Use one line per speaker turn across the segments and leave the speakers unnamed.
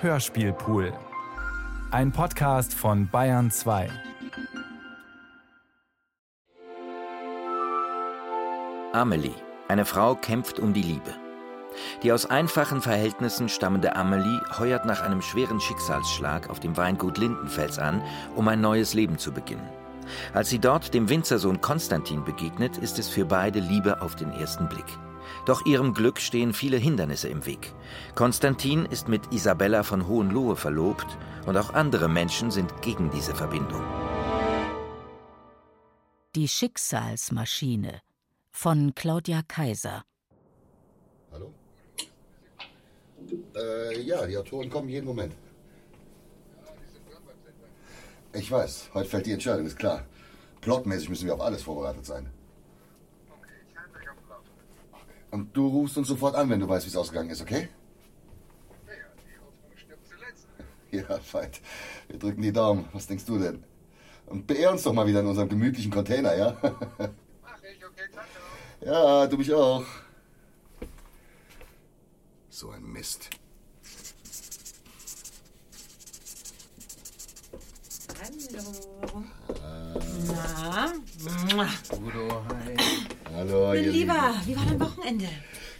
Hörspielpool. Ein Podcast von Bayern 2.
Amelie, eine Frau kämpft um die Liebe. Die aus einfachen Verhältnissen stammende Amelie heuert nach einem schweren Schicksalsschlag auf dem Weingut Lindenfels an, um ein neues Leben zu beginnen. Als sie dort dem Winzersohn Konstantin begegnet, ist es für beide Liebe auf den ersten Blick. Doch ihrem Glück stehen viele Hindernisse im Weg. Konstantin ist mit Isabella von Hohenlohe verlobt und auch andere Menschen sind gegen diese Verbindung.
Die Schicksalsmaschine von Claudia Kaiser.
Hallo? Äh, ja, die Autoren kommen jeden Moment. Ich weiß, heute fällt die Entscheidung, ist klar. Plotmäßig müssen wir auf alles vorbereitet sein. Und du rufst uns sofort an, wenn du weißt, wie es ausgegangen ist, okay? Ja, Veit. Wir drücken die Daumen. Was denkst du denn? Und beehr uns doch mal wieder in unserem gemütlichen Container, ja?
Mach ich, okay, danke.
Ja, du mich auch. So ein Mist.
Hallo. Na?
Udo, hi. Hallo,
Mein Lieber, wie war dein Wochenende?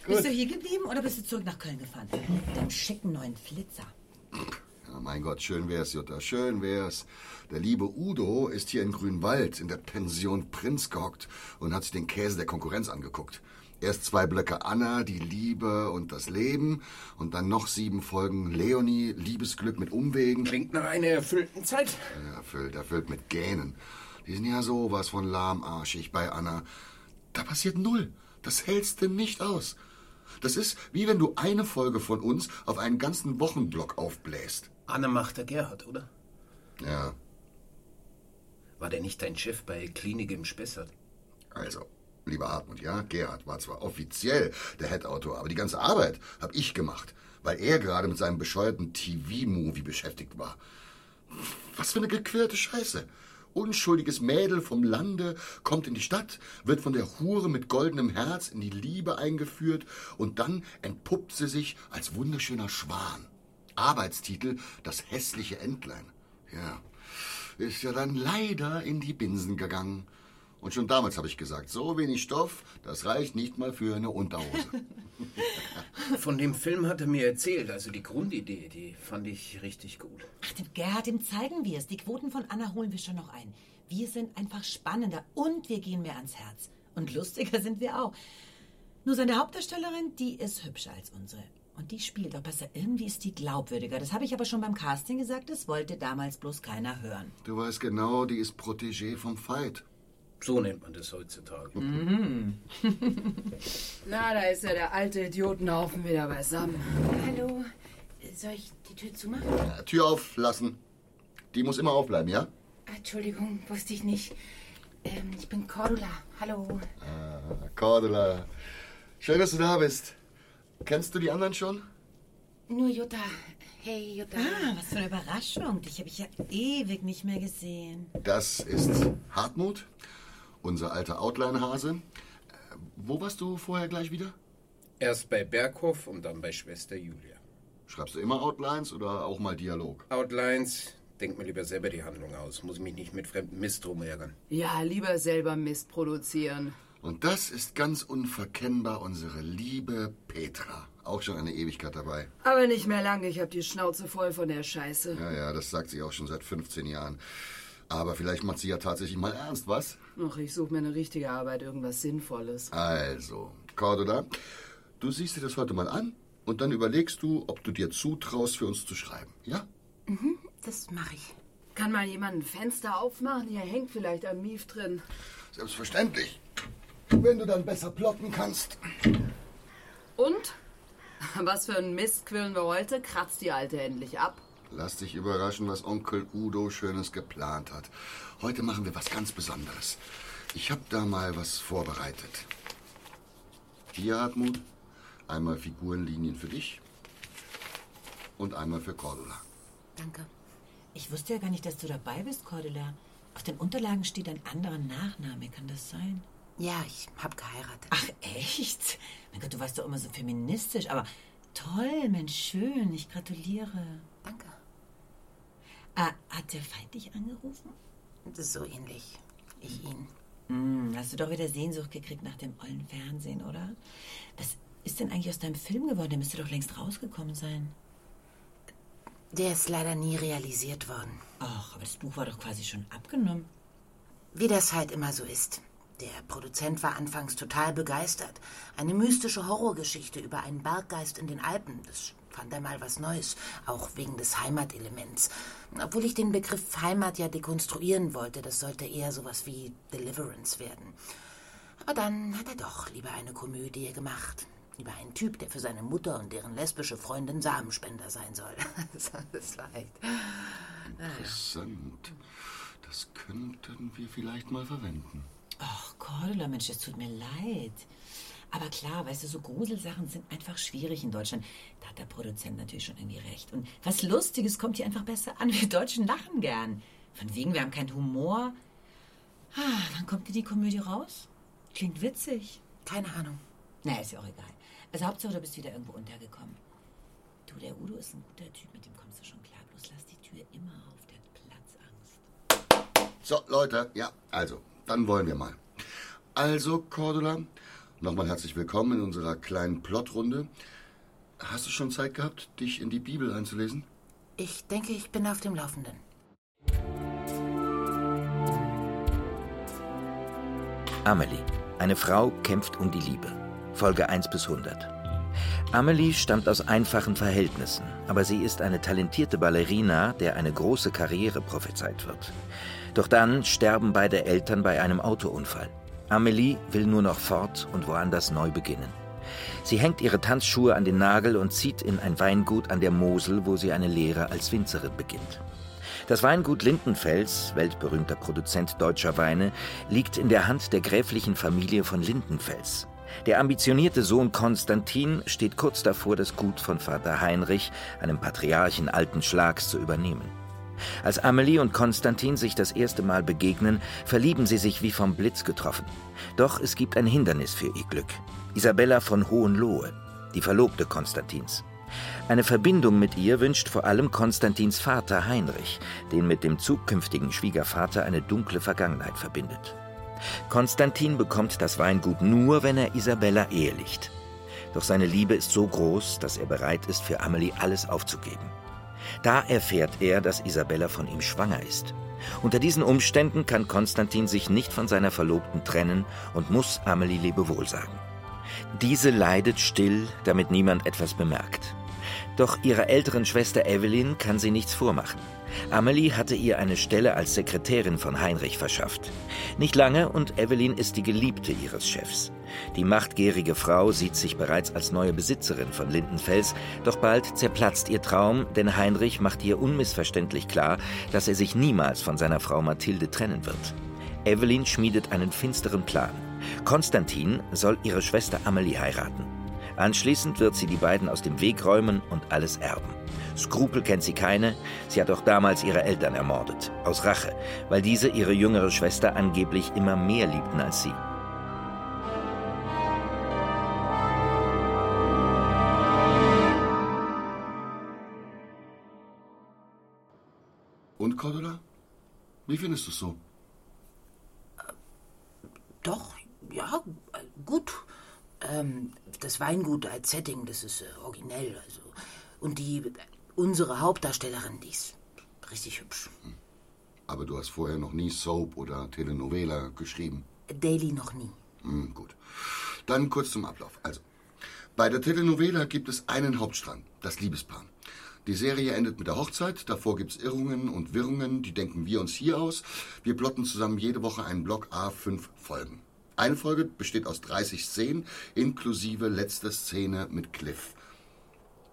Gut.
Bist du hier geblieben oder bist du zurück nach Köln gefahren? Mit deinem schicken neuen Flitzer.
Ja, mein Gott, schön wär's, Jutta, schön wär's. Der liebe Udo ist hier in Grünwald in der Pension Prinz gehockt und hat sich den Käse der Konkurrenz angeguckt. Erst zwei Blöcke Anna, die Liebe und das Leben und dann noch sieben Folgen Leonie, Liebesglück mit Umwegen.
Klingt nach einer erfüllten Zeit.
Ja, erfüllt, erfüllt mit Gähnen. Die sind ja sowas von lahmarschig bei Anna. Da passiert null. Das hältst du nicht aus. Das ist wie wenn du eine Folge von uns auf einen ganzen Wochenblock aufbläst.
Anne macht der Gerhard, oder?
Ja,
War der nicht dein Chef bei Klinik im Spessart?
also, lieber Hartmut, ja, Gerhard war zwar offiziell der Head-Autor, aber die ganze Arbeit habe ich gemacht, weil er gerade mit seinem bescheuerten TV-Movie beschäftigt war. Was für eine gequirlte Scheiße. Unschuldiges Mädel vom Lande kommt in die Stadt, wird von der Hure mit goldenem Herz in die Liebe eingeführt und dann entpuppt sie sich als wunderschöner Schwan. Arbeitstitel Das hässliche Entlein. Ja, ist ja dann leider in die Binsen gegangen. Und schon damals habe ich gesagt, so wenig Stoff, das reicht nicht mal für eine Unterhose.
Von dem Film hat er mir erzählt, also die Grundidee, die fand ich richtig gut.
Ach, dem Gerhard, dem zeigen wir es. Die Quoten von Anna holen wir schon noch ein. Wir sind einfach spannender und wir gehen mehr ans Herz. Und lustiger sind wir auch. Nur seine Hauptdarstellerin, die ist hübscher als unsere. Und die spielt auch besser. Irgendwie ist die glaubwürdiger. Das habe ich aber schon beim Casting gesagt. Das wollte damals bloß keiner hören.
Du weißt genau, die ist Protégé vom Fight.
So nennt man das heutzutage.
Na, da ist ja der alte Idiotenhaufen wieder beisammen.
Hallo, soll ich die Tür zumachen?
Ja, Tür auflassen. Die muss immer aufbleiben, ja?
Entschuldigung, wusste ich nicht. Ähm, ich bin Cordula. Hallo.
Ah, Cordula. Schön, dass du da bist. Kennst du die anderen schon?
Nur Jutta. Hey, Jutta. Ah, was für eine Überraschung. Dich habe ich ja ewig nicht mehr gesehen.
Das ist Hartmut, unser alter Outline-Hase. Äh, Wo warst du vorher gleich wieder?
Erst bei Berghoff und dann bei Schwester Julia.
Schreibst du immer Outlines oder auch mal Dialog?
Outlines, denk mir lieber selber die Handlung aus. Muss ich mich nicht mit fremdem Mist rumärgern.
Ja, lieber selber Mist produzieren.
Und das ist ganz unverkennbar unsere liebe Petra. Auch schon eine Ewigkeit dabei.
Aber nicht mehr lange, ich hab die Schnauze voll von der Scheiße.
Ja, ja, das sagt sie auch schon seit 15 Jahren. Aber vielleicht macht sie ja tatsächlich mal ernst, was?
Ach, ich suche mir eine richtige Arbeit, irgendwas Sinnvolles.
Also, Cordula, du siehst dir das heute mal an und dann überlegst du, ob du dir zutraust, für uns zu schreiben. Ja?
Das mache ich.
Kann mal jemand ein Fenster aufmachen? Hier hängt vielleicht ein Mief drin.
Selbstverständlich. Wenn du dann besser plotten kannst.
Und? Was für ein Mist quillen wir heute? Kratzt die Alte endlich ab.
Lass dich überraschen, was Onkel Udo Schönes geplant hat. Heute machen wir was ganz Besonderes. Ich habe da mal was vorbereitet. Hier, Hartmut, einmal Figurenlinien für dich und einmal für Cordula.
Danke. Ich wusste ja gar nicht, dass du dabei bist, Cordula. Auf den Unterlagen steht ein anderer Nachname. Kann das sein?
Ja, ich hab geheiratet.
Ach, echt? Mein Gott, du warst doch immer so feministisch. Aber Toll, Mensch, schön. Ich gratuliere.
Danke.
Ah, hat der Feind dich angerufen?
Das ist so ähnlich. Ich ihn.
Hm, hast du doch wieder Sehnsucht gekriegt nach dem ollen Fernsehen, oder? Was ist denn eigentlich aus deinem Film geworden? Der müsste doch längst rausgekommen sein.
Der ist leider nie realisiert worden.
Ach, aber das Buch war doch quasi schon abgenommen.
Wie das halt immer so ist. Der Produzent war anfangs total begeistert. Eine mystische Horrorgeschichte über einen Berggeist in den Alpen. Das fand er mal was Neues, auch wegen des Heimatelements. Obwohl ich den Begriff Heimat ja dekonstruieren wollte, das sollte eher sowas wie Deliverance werden. Aber dann hat er doch lieber eine Komödie gemacht. Über einen Typ, der für seine Mutter und deren lesbische Freundin Samenspender sein soll. das war echt.
Interessant. Das könnten wir vielleicht mal verwenden.
Ach, Cordula, Mensch, es tut mir leid. Aber klar, weißt du, so Gruselsachen sind einfach schwierig in Deutschland. Da hat der Produzent natürlich schon irgendwie recht. Und was Lustiges kommt hier einfach besser an. Wir Deutschen lachen gern. Von wegen, wir haben keinen Humor. Ah, wann kommt dir die Komödie raus? Klingt witzig.
Keine Ahnung.
Na, ist ja auch egal. Also Hauptsache, du bist wieder irgendwo untergekommen. Du, der Udo ist ein guter Typ, mit dem kommst du schon klar. Bloß lass die Tür immer auf, der hat Platzangst.
So, Leute, ja, also, dann wollen wir mal. Also, Cordula, nochmal herzlich willkommen in unserer kleinen Plotrunde. Hast du schon Zeit gehabt, dich in die Bibel einzulesen?
Ich denke, ich bin auf dem Laufenden.
Amelie. Eine Frau kämpft um die Liebe. Folge 1 bis 100. Amelie stammt aus einfachen Verhältnissen, aber sie ist eine talentierte Ballerina, der eine große Karriere prophezeit wird. Doch dann sterben beide Eltern bei einem Autounfall. Amelie will nur noch fort und woanders neu beginnen. Sie hängt ihre Tanzschuhe an den Nagel und zieht in ein Weingut an der Mosel, wo sie eine Lehre als Winzerin beginnt. Das Weingut Lindenfels, weltberühmter Produzent deutscher Weine, liegt in der Hand der gräflichen Familie von Lindenfels. Der ambitionierte Sohn Konstantin steht kurz davor, das Gut von Vater Heinrich, einem Patriarchen alten Schlags, zu übernehmen. Als Amelie und Konstantin sich das erste Mal begegnen, verlieben sie sich wie vom Blitz getroffen. Doch es gibt ein Hindernis für ihr Glück. Isabella von Hohenlohe, die Verlobte Konstantins. Eine Verbindung mit ihr wünscht vor allem Konstantins Vater Heinrich, den mit dem zukünftigen Schwiegervater eine dunkle Vergangenheit verbindet. Konstantin bekommt das Weingut nur, wenn er Isabella ehelicht. Doch seine Liebe ist so groß, dass er bereit ist, für Amelie alles aufzugeben. Da erfährt er, dass Isabella von ihm schwanger ist. Unter diesen Umständen kann Konstantin sich nicht von seiner Verlobten trennen und muss Amelie Lebewohl sagen. Diese leidet still, damit niemand etwas bemerkt. Doch ihrer älteren Schwester Evelyn kann sie nichts vormachen. Amelie hatte ihr eine Stelle als Sekretärin von Heinrich verschafft. Nicht lange und Evelyn ist die Geliebte ihres Chefs. Die machtgierige Frau sieht sich bereits als neue Besitzerin von Lindenfels, doch bald zerplatzt ihr Traum, denn Heinrich macht ihr unmissverständlich klar, dass er sich niemals von seiner Frau Mathilde trennen wird. Evelyn schmiedet einen finsteren Plan. Konstantin soll ihre Schwester Amelie heiraten. Anschließend wird sie die beiden aus dem Weg räumen und alles erben. Skrupel kennt sie keine, sie hat auch damals ihre Eltern ermordet, aus Rache, weil diese ihre jüngere Schwester angeblich immer mehr liebten als sie.
Und, Cordula? Wie findest du es so?
Doch, ja, gut. Ähm, das Weingut als Setting, das ist äh, originell. Also. Und die, unsere Hauptdarstellerin, die ist richtig hübsch.
Aber du hast vorher noch nie Soap oder Telenovela geschrieben.
Daily noch nie.
Hm, gut. Dann kurz zum Ablauf. Also, bei der Telenovela gibt es einen Hauptstrang, das Liebespaar. Die Serie endet mit der Hochzeit, davor gibt's Irrungen und Wirrungen, die denken wir uns hier aus. Wir plotten zusammen jede Woche einen Block A5 Folgen. Eine Folge besteht aus 30 Szenen, inklusive letzter Szene mit Cliff.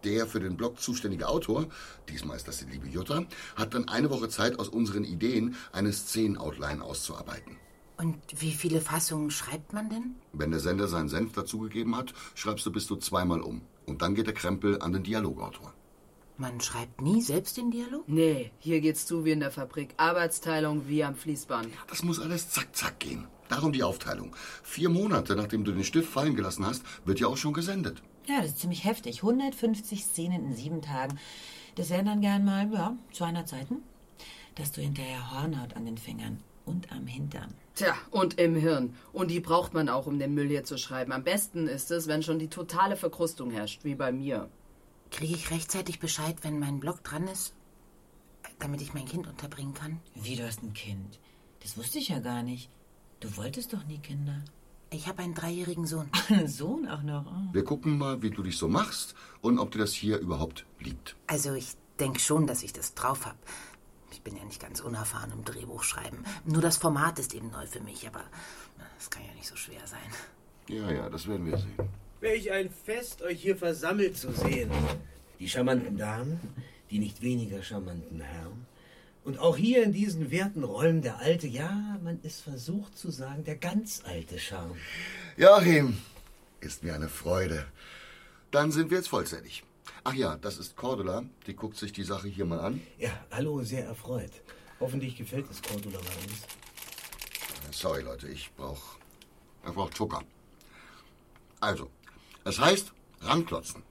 Der für den Blog zuständige Autor, diesmal ist das die liebe Jutta, hat dann eine Woche Zeit, aus unseren Ideen eine Szenen-Outline auszuarbeiten.
Und wie viele Fassungen schreibt man denn?
Wenn der Sender seinen Senf dazugegeben hat, schreibst du bis zu zweimal um. Und dann geht der Krempel an den Dialogautor.
Man schreibt nie selbst den Dialog?
Nee, hier geht's zu wie in der Fabrik. Arbeitsteilung wie am Fließband.
Das muss alles zack, zack gehen. Darum die Aufteilung. Vier Monate nachdem du den Stift fallen gelassen hast, wird ja auch schon gesendet.
Ja, das ist ziemlich heftig. 150 Szenen in sieben Tagen. Das wären dann gern mal, ja, 200 Seiten. Dass du hinterher Hornhaut an den Fingern und am Hintern.
Tja, und im Hirn. Und die braucht man auch, um den Müll hier zu schreiben. Am besten ist es, wenn schon die totale Verkrustung herrscht, wie bei mir.
Kriege ich rechtzeitig Bescheid, wenn mein Blog dran ist? Damit ich mein Kind unterbringen kann?
Wie, du hast ein Kind? Das wusste ich ja gar nicht. Du wolltest doch nie Kinder.
Ich habe einen dreijährigen Sohn.
Einen Sohn auch noch? Oh.
Wir gucken mal, wie du dich so machst und ob dir das hier überhaupt liegt.
Also ich denke schon, dass ich das drauf habe. Ich bin ja nicht ganz unerfahren im Drehbuchschreiben. Nur das Format ist eben neu für mich, aber das kann ja nicht so schwer sein.
Ja, ja, das werden wir sehen.
Welch ein Fest, euch hier versammelt zu sehen. Die charmanten Damen, die nicht weniger charmanten Herren. Und auch hier in diesen werten Räumen der alte, ja, man ist versucht zu sagen, der ganz alte Charme.
Joachim, ist mir eine Freude. Dann sind wir jetzt vollzählig. Ach ja, das ist Cordula. Die guckt sich die Sache hier mal an.
Ja, hallo, sehr erfreut. Hoffentlich gefällt es Cordula bei uns.
Sorry, Leute, ich brauch, ich brauch Zucker. Also, es heißt ranklotzen.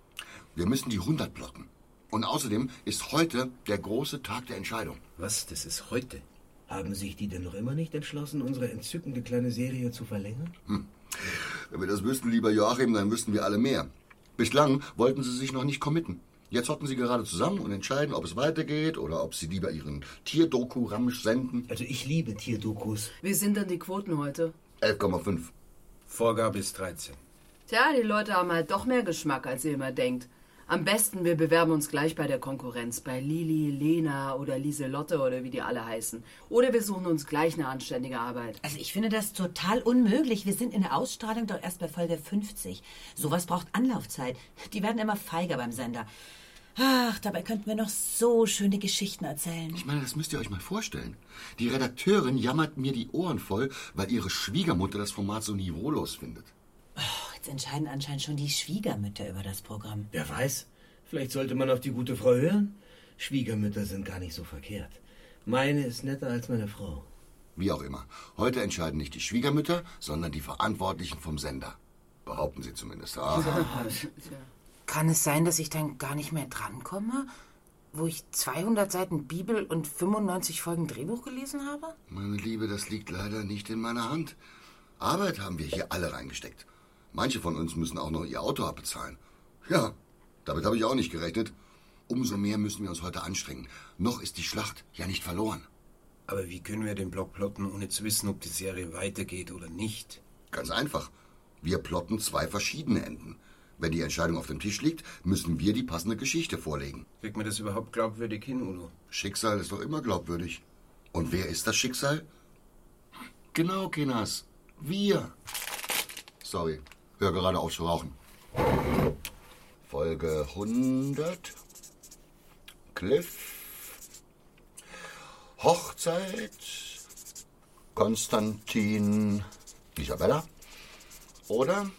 Wir müssen die 100 blocken. Und außerdem ist heute der große Tag der Entscheidung.
Was? Das ist heute?
Haben sich die denn noch immer nicht entschlossen, unsere entzückende kleine Serie zu verlängern?
Hm. Wenn wir das wüssten, lieber Joachim, dann wüssten wir alle mehr. Bislang wollten sie sich noch nicht committen. Jetzt hocken sie gerade zusammen und entscheiden, ob es weitergeht oder ob sie lieber ihren Tierdoku-Ramsch senden.
Also ich liebe Tierdokus.
Wie sind denn die Quoten heute?
11,5.
Vorgabe ist 13.
Tja, die Leute haben halt doch mehr Geschmack, als ihr immer denkt. Am besten, wir bewerben uns gleich bei der Konkurrenz, bei Lili, Lena oder Lieselotte oder wie die alle heißen. Oder wir suchen uns gleich eine anständige Arbeit.
Also ich finde das total unmöglich. Wir sind in der Ausstrahlung doch erst bei Folge 50. Sowas braucht Anlaufzeit. Die werden immer feiger beim Sender. Ach, dabei könnten wir noch so schöne Geschichten erzählen.
Ich meine, das müsst ihr euch mal vorstellen. Die Redakteurin jammert mir die Ohren voll, weil ihre Schwiegermutter das Format so niveaulos findet.
Jetzt entscheiden anscheinend schon die Schwiegermütter über das Programm.
Wer weiß, vielleicht sollte man auf die gute Frau hören. Schwiegermütter sind gar nicht so verkehrt. Meine ist netter als meine Frau.
Wie auch immer. Heute entscheiden nicht die Schwiegermütter, sondern die Verantwortlichen vom Sender. Behaupten sie zumindest. Ah.
Kann es sein, dass ich dann gar nicht mehr drankomme? Wo ich 200 Seiten Bibel und 95 Folgen Drehbuch gelesen habe?
Meine Liebe, das liegt leider nicht in meiner Hand. Arbeit haben wir hier alle reingesteckt. Manche von uns müssen auch noch ihr Auto abbezahlen. Ja, damit habe ich auch nicht gerechnet. Umso mehr müssen wir uns heute anstrengen. Noch ist die Schlacht ja nicht verloren.
Aber wie können wir den Block plotten, ohne zu wissen, ob die Serie weitergeht oder nicht?
Ganz einfach. Wir plotten zwei verschiedene Enden. Wenn die Entscheidung auf dem Tisch liegt, müssen wir die passende Geschichte vorlegen.
Kriegt man das überhaupt glaubwürdig hin, Udo?
Schicksal ist doch immer glaubwürdig. Und wer ist das Schicksal? Genau, Kinas. Wir. Sorry, hör gerade auf zu rauchen. Folge 100. Cliff. Hochzeit. Konstantin. Isabella. Oder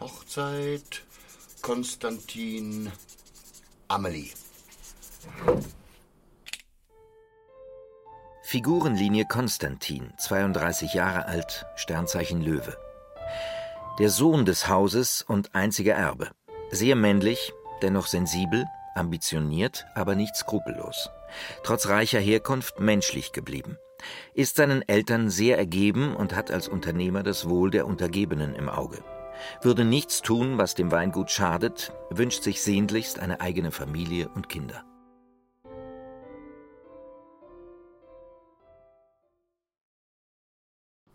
Hochzeit. Konstantin. Amelie.
Figurenlinie Konstantin, 32 Jahre alt, Sternzeichen Löwe. Der Sohn des Hauses und einziger Erbe. Sehr männlich, dennoch sensibel, ambitioniert, aber nicht skrupellos. Trotz reicher Herkunft menschlich geblieben. Ist seinen Eltern sehr ergeben und hat als Unternehmer das Wohl der Untergebenen im Auge. Würde nichts tun, was dem Weingut schadet, wünscht sich sehnlichst eine eigene Familie und Kinder.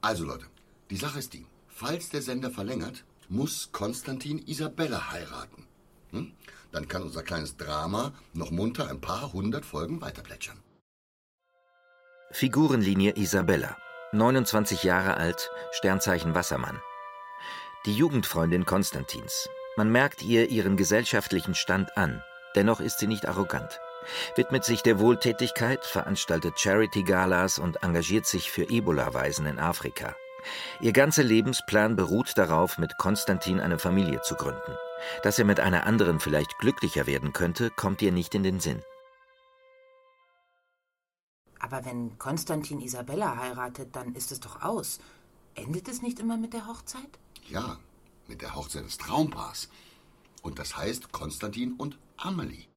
Also Leute, die Sache ist die. Falls der Sender verlängert, muss Konstantin Isabella heiraten. Hm? Dann kann unser kleines Drama noch munter ein paar hundert Folgen weiterplätschern.
Figurenlinie Isabella, 29 Jahre alt, Sternzeichen Wassermann. Die Jugendfreundin Konstantins. Man merkt ihr ihren gesellschaftlichen Stand an. Dennoch ist sie nicht arrogant. Widmet sich der Wohltätigkeit, veranstaltet Charity-Galas und engagiert sich für Ebola-Waisen in Afrika. Ihr ganzer Lebensplan beruht darauf, mit Konstantin eine Familie zu gründen. Dass er mit einer anderen vielleicht glücklicher werden könnte, kommt ihr nicht in den Sinn.
Aber wenn Konstantin Isabella heiratet, dann ist es doch aus. Endet es nicht immer mit der Hochzeit?
Ja, mit der Hochzeit des Traumpaars. Und das heißt Konstantin und Amelie.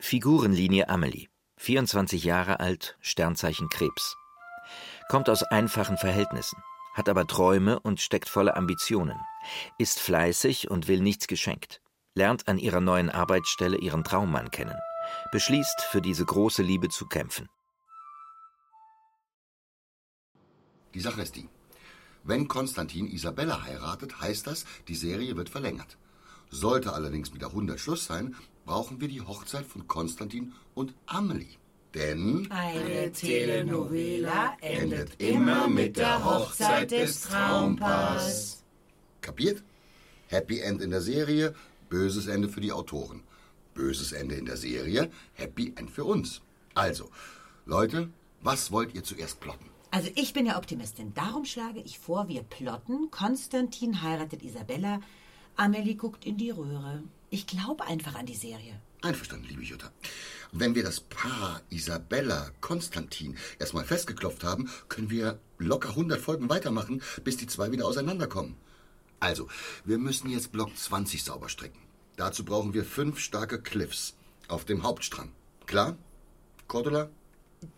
Figurenlinie Amelie. 24 Jahre alt, Sternzeichen Krebs. Kommt aus einfachen Verhältnissen, hat aber Träume und steckt voller Ambitionen, ist fleißig und will nichts geschenkt, lernt an ihrer neuen Arbeitsstelle ihren Traummann kennen, beschließt, für diese große Liebe zu kämpfen.
Die Sache ist die. Wenn Konstantin Isabella heiratet, heißt das, die Serie wird verlängert. Sollte allerdings mit der 100 Schluss sein, brauchen wir die Hochzeit von Konstantin und Amelie. Denn
Eine Telenovela endet immer mit der Hochzeit des Traumpaars.
Kapiert? Happy End in der Serie, böses Ende für die Autoren. Böses Ende in der Serie, Happy End für uns. Also, Leute, was wollt ihr zuerst plotten?
Also ich bin ja Optimistin. Darum schlage ich vor, wir plotten. Konstantin heiratet Isabella. Amelie guckt in die Röhre. Ich glaube einfach an die Serie.
Einverstanden, liebe Jutta. Wenn wir das Paar Isabella Konstantin erstmal festgeklopft haben, können wir locker 100 Folgen weitermachen, bis die zwei wieder auseinanderkommen. Also, wir müssen jetzt Block 20 sauber strecken. Dazu brauchen wir fünf starke Cliffs auf dem Hauptstrang. Klar? Cordula?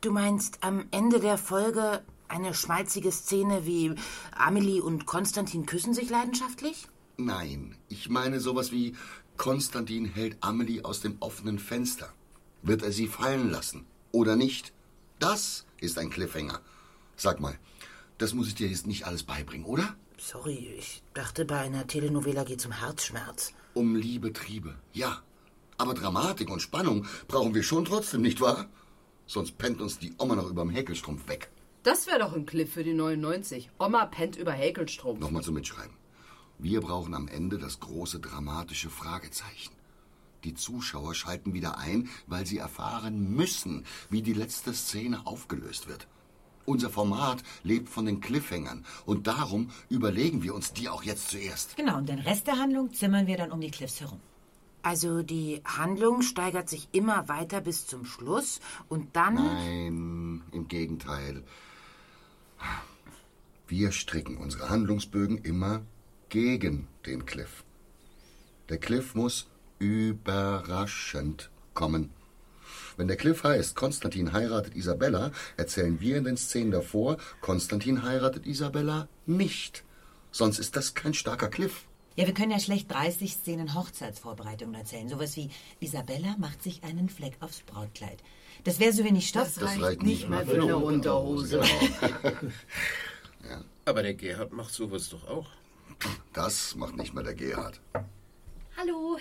Du meinst am Ende der Folge eine schmalzige Szene wie Amelie und Konstantin küssen sich leidenschaftlich?
Nein, ich meine sowas wie Konstantin hält Amelie aus dem offenen Fenster. Wird er sie fallen lassen oder nicht? Das ist ein Cliffhanger. Sag mal, das muss ich dir jetzt nicht alles beibringen, oder?
Sorry, ich dachte, bei einer Telenovela geht's um Herzschmerz.
Um Liebe, Triebe, ja. Aber Dramatik und Spannung brauchen wir schon trotzdem, nicht wahr? Sonst pennt uns die Oma noch überm Häkelstrumpf weg.
Das wäre doch ein Clip für die 99. Oma pennt über Häkelstrumpf.
Nochmal zum Mitschreiben. Wir brauchen am Ende das große dramatische Fragezeichen. Die Zuschauer schalten wieder ein, weil sie erfahren müssen, wie die letzte Szene aufgelöst wird. Unser Format lebt von den Cliffhängern und darum überlegen wir uns die auch jetzt zuerst.
Genau, und den Rest der Handlung zimmern wir dann um die Cliffs herum.
Also die Handlung steigert sich immer weiter bis zum Schluss und dann.
Nein, im Gegenteil. Wir stricken unsere Handlungsbögen immer gegen den Cliff. Der Cliff muss überraschend kommen. Wenn der Cliff heißt, Konstantin heiratet Isabella, erzählen wir in den Szenen davor, Konstantin heiratet Isabella nicht. Sonst ist das kein starker Cliff.
Ja, wir können ja schlecht 30 Szenen Hochzeitsvorbereitungen erzählen. Sowas wie Isabella macht sich einen Fleck aufs Brautkleid. Das wäre so wenig Stoff.
Das reicht nicht mal für eine
Unterhose.
Genau.
Aber der Gerhard macht sowas doch auch.
Das macht nicht mal der Gerhard.
Hallo.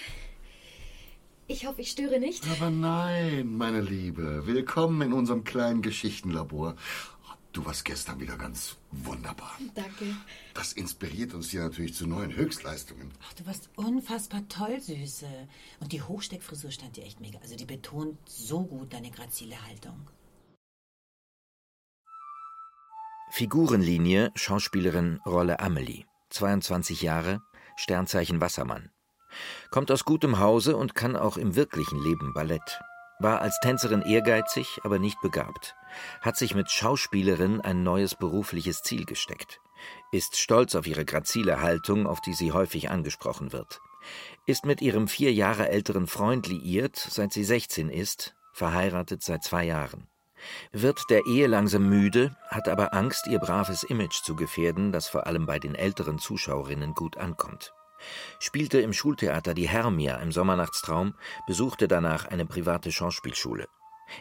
Ich hoffe, ich störe nicht.
Aber nein, meine Liebe. Willkommen in unserem kleinen Geschichtenlabor. Du warst gestern wieder ganz wunderbar.
Danke.
Das inspiriert uns hier natürlich zu neuen Höchstleistungen.
Ach, du warst unfassbar toll, Süße. Und die Hochsteckfrisur stand dir echt mega. Also die betont so gut deine grazile Haltung.
Figurenlinie Schauspielerin Rolle Amelie. 22 Jahre, Sternzeichen Wassermann. Kommt aus gutem Hause und kann auch im wirklichen Leben Ballett. War als Tänzerin ehrgeizig, aber nicht begabt. Hat sich mit Schauspielerin ein neues berufliches Ziel gesteckt. Ist stolz auf ihre grazile Haltung, auf die sie häufig angesprochen wird. Ist mit ihrem vier Jahre älteren Freund liiert, seit sie 16 ist, verheiratet seit zwei Jahren. Wird der Ehe langsam müde, hat aber Angst, ihr braves Image zu gefährden, das vor allem bei den älteren Zuschauerinnen gut ankommt. Spielte im Schultheater die Hermia im Sommernachtstraum, besuchte danach eine private Schauspielschule.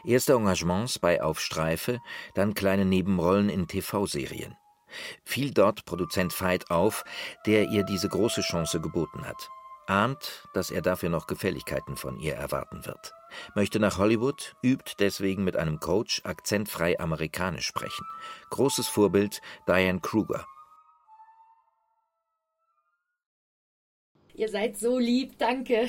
Erste Engagements bei Auf Streife, dann kleine Nebenrollen in TV-Serien. Fiel dort Produzent Veit auf, der ihr diese große Chance geboten hat. Ahnt, dass er dafür noch Gefälligkeiten von ihr erwarten wird. Möchte nach Hollywood, übt deswegen mit einem Coach akzentfrei amerikanisch sprechen. Großes Vorbild Diane Kruger.
Ihr seid so lieb, danke.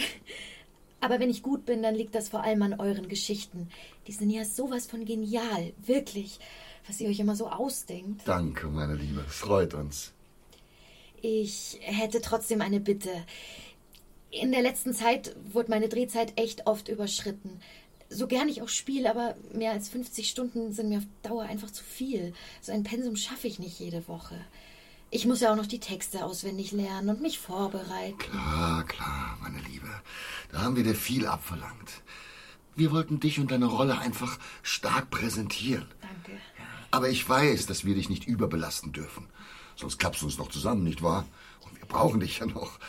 Aber wenn ich gut bin, dann liegt das vor allem an euren Geschichten. Die sind ja sowas von genial, wirklich, was ihr euch immer so ausdenkt.
Danke, meine Liebe. Freut uns.
Ich hätte trotzdem eine Bitte. In der letzten Zeit wurde meine Drehzeit echt oft überschritten. So gern ich auch spiele, aber mehr als 50 Stunden sind mir auf Dauer einfach zu viel. So ein Pensum schaffe ich nicht jede Woche. Ich muss ja auch noch die Texte auswendig lernen und mich vorbereiten.
Klar, klar, meine Liebe. Da haben wir dir viel abverlangt. Wir wollten dich und deine Rolle einfach stark präsentieren.
Danke.
Aber ich weiß, dass wir dich nicht überbelasten dürfen. Sonst klappst du uns noch zusammen, nicht wahr? Und wir brauchen dich ja noch.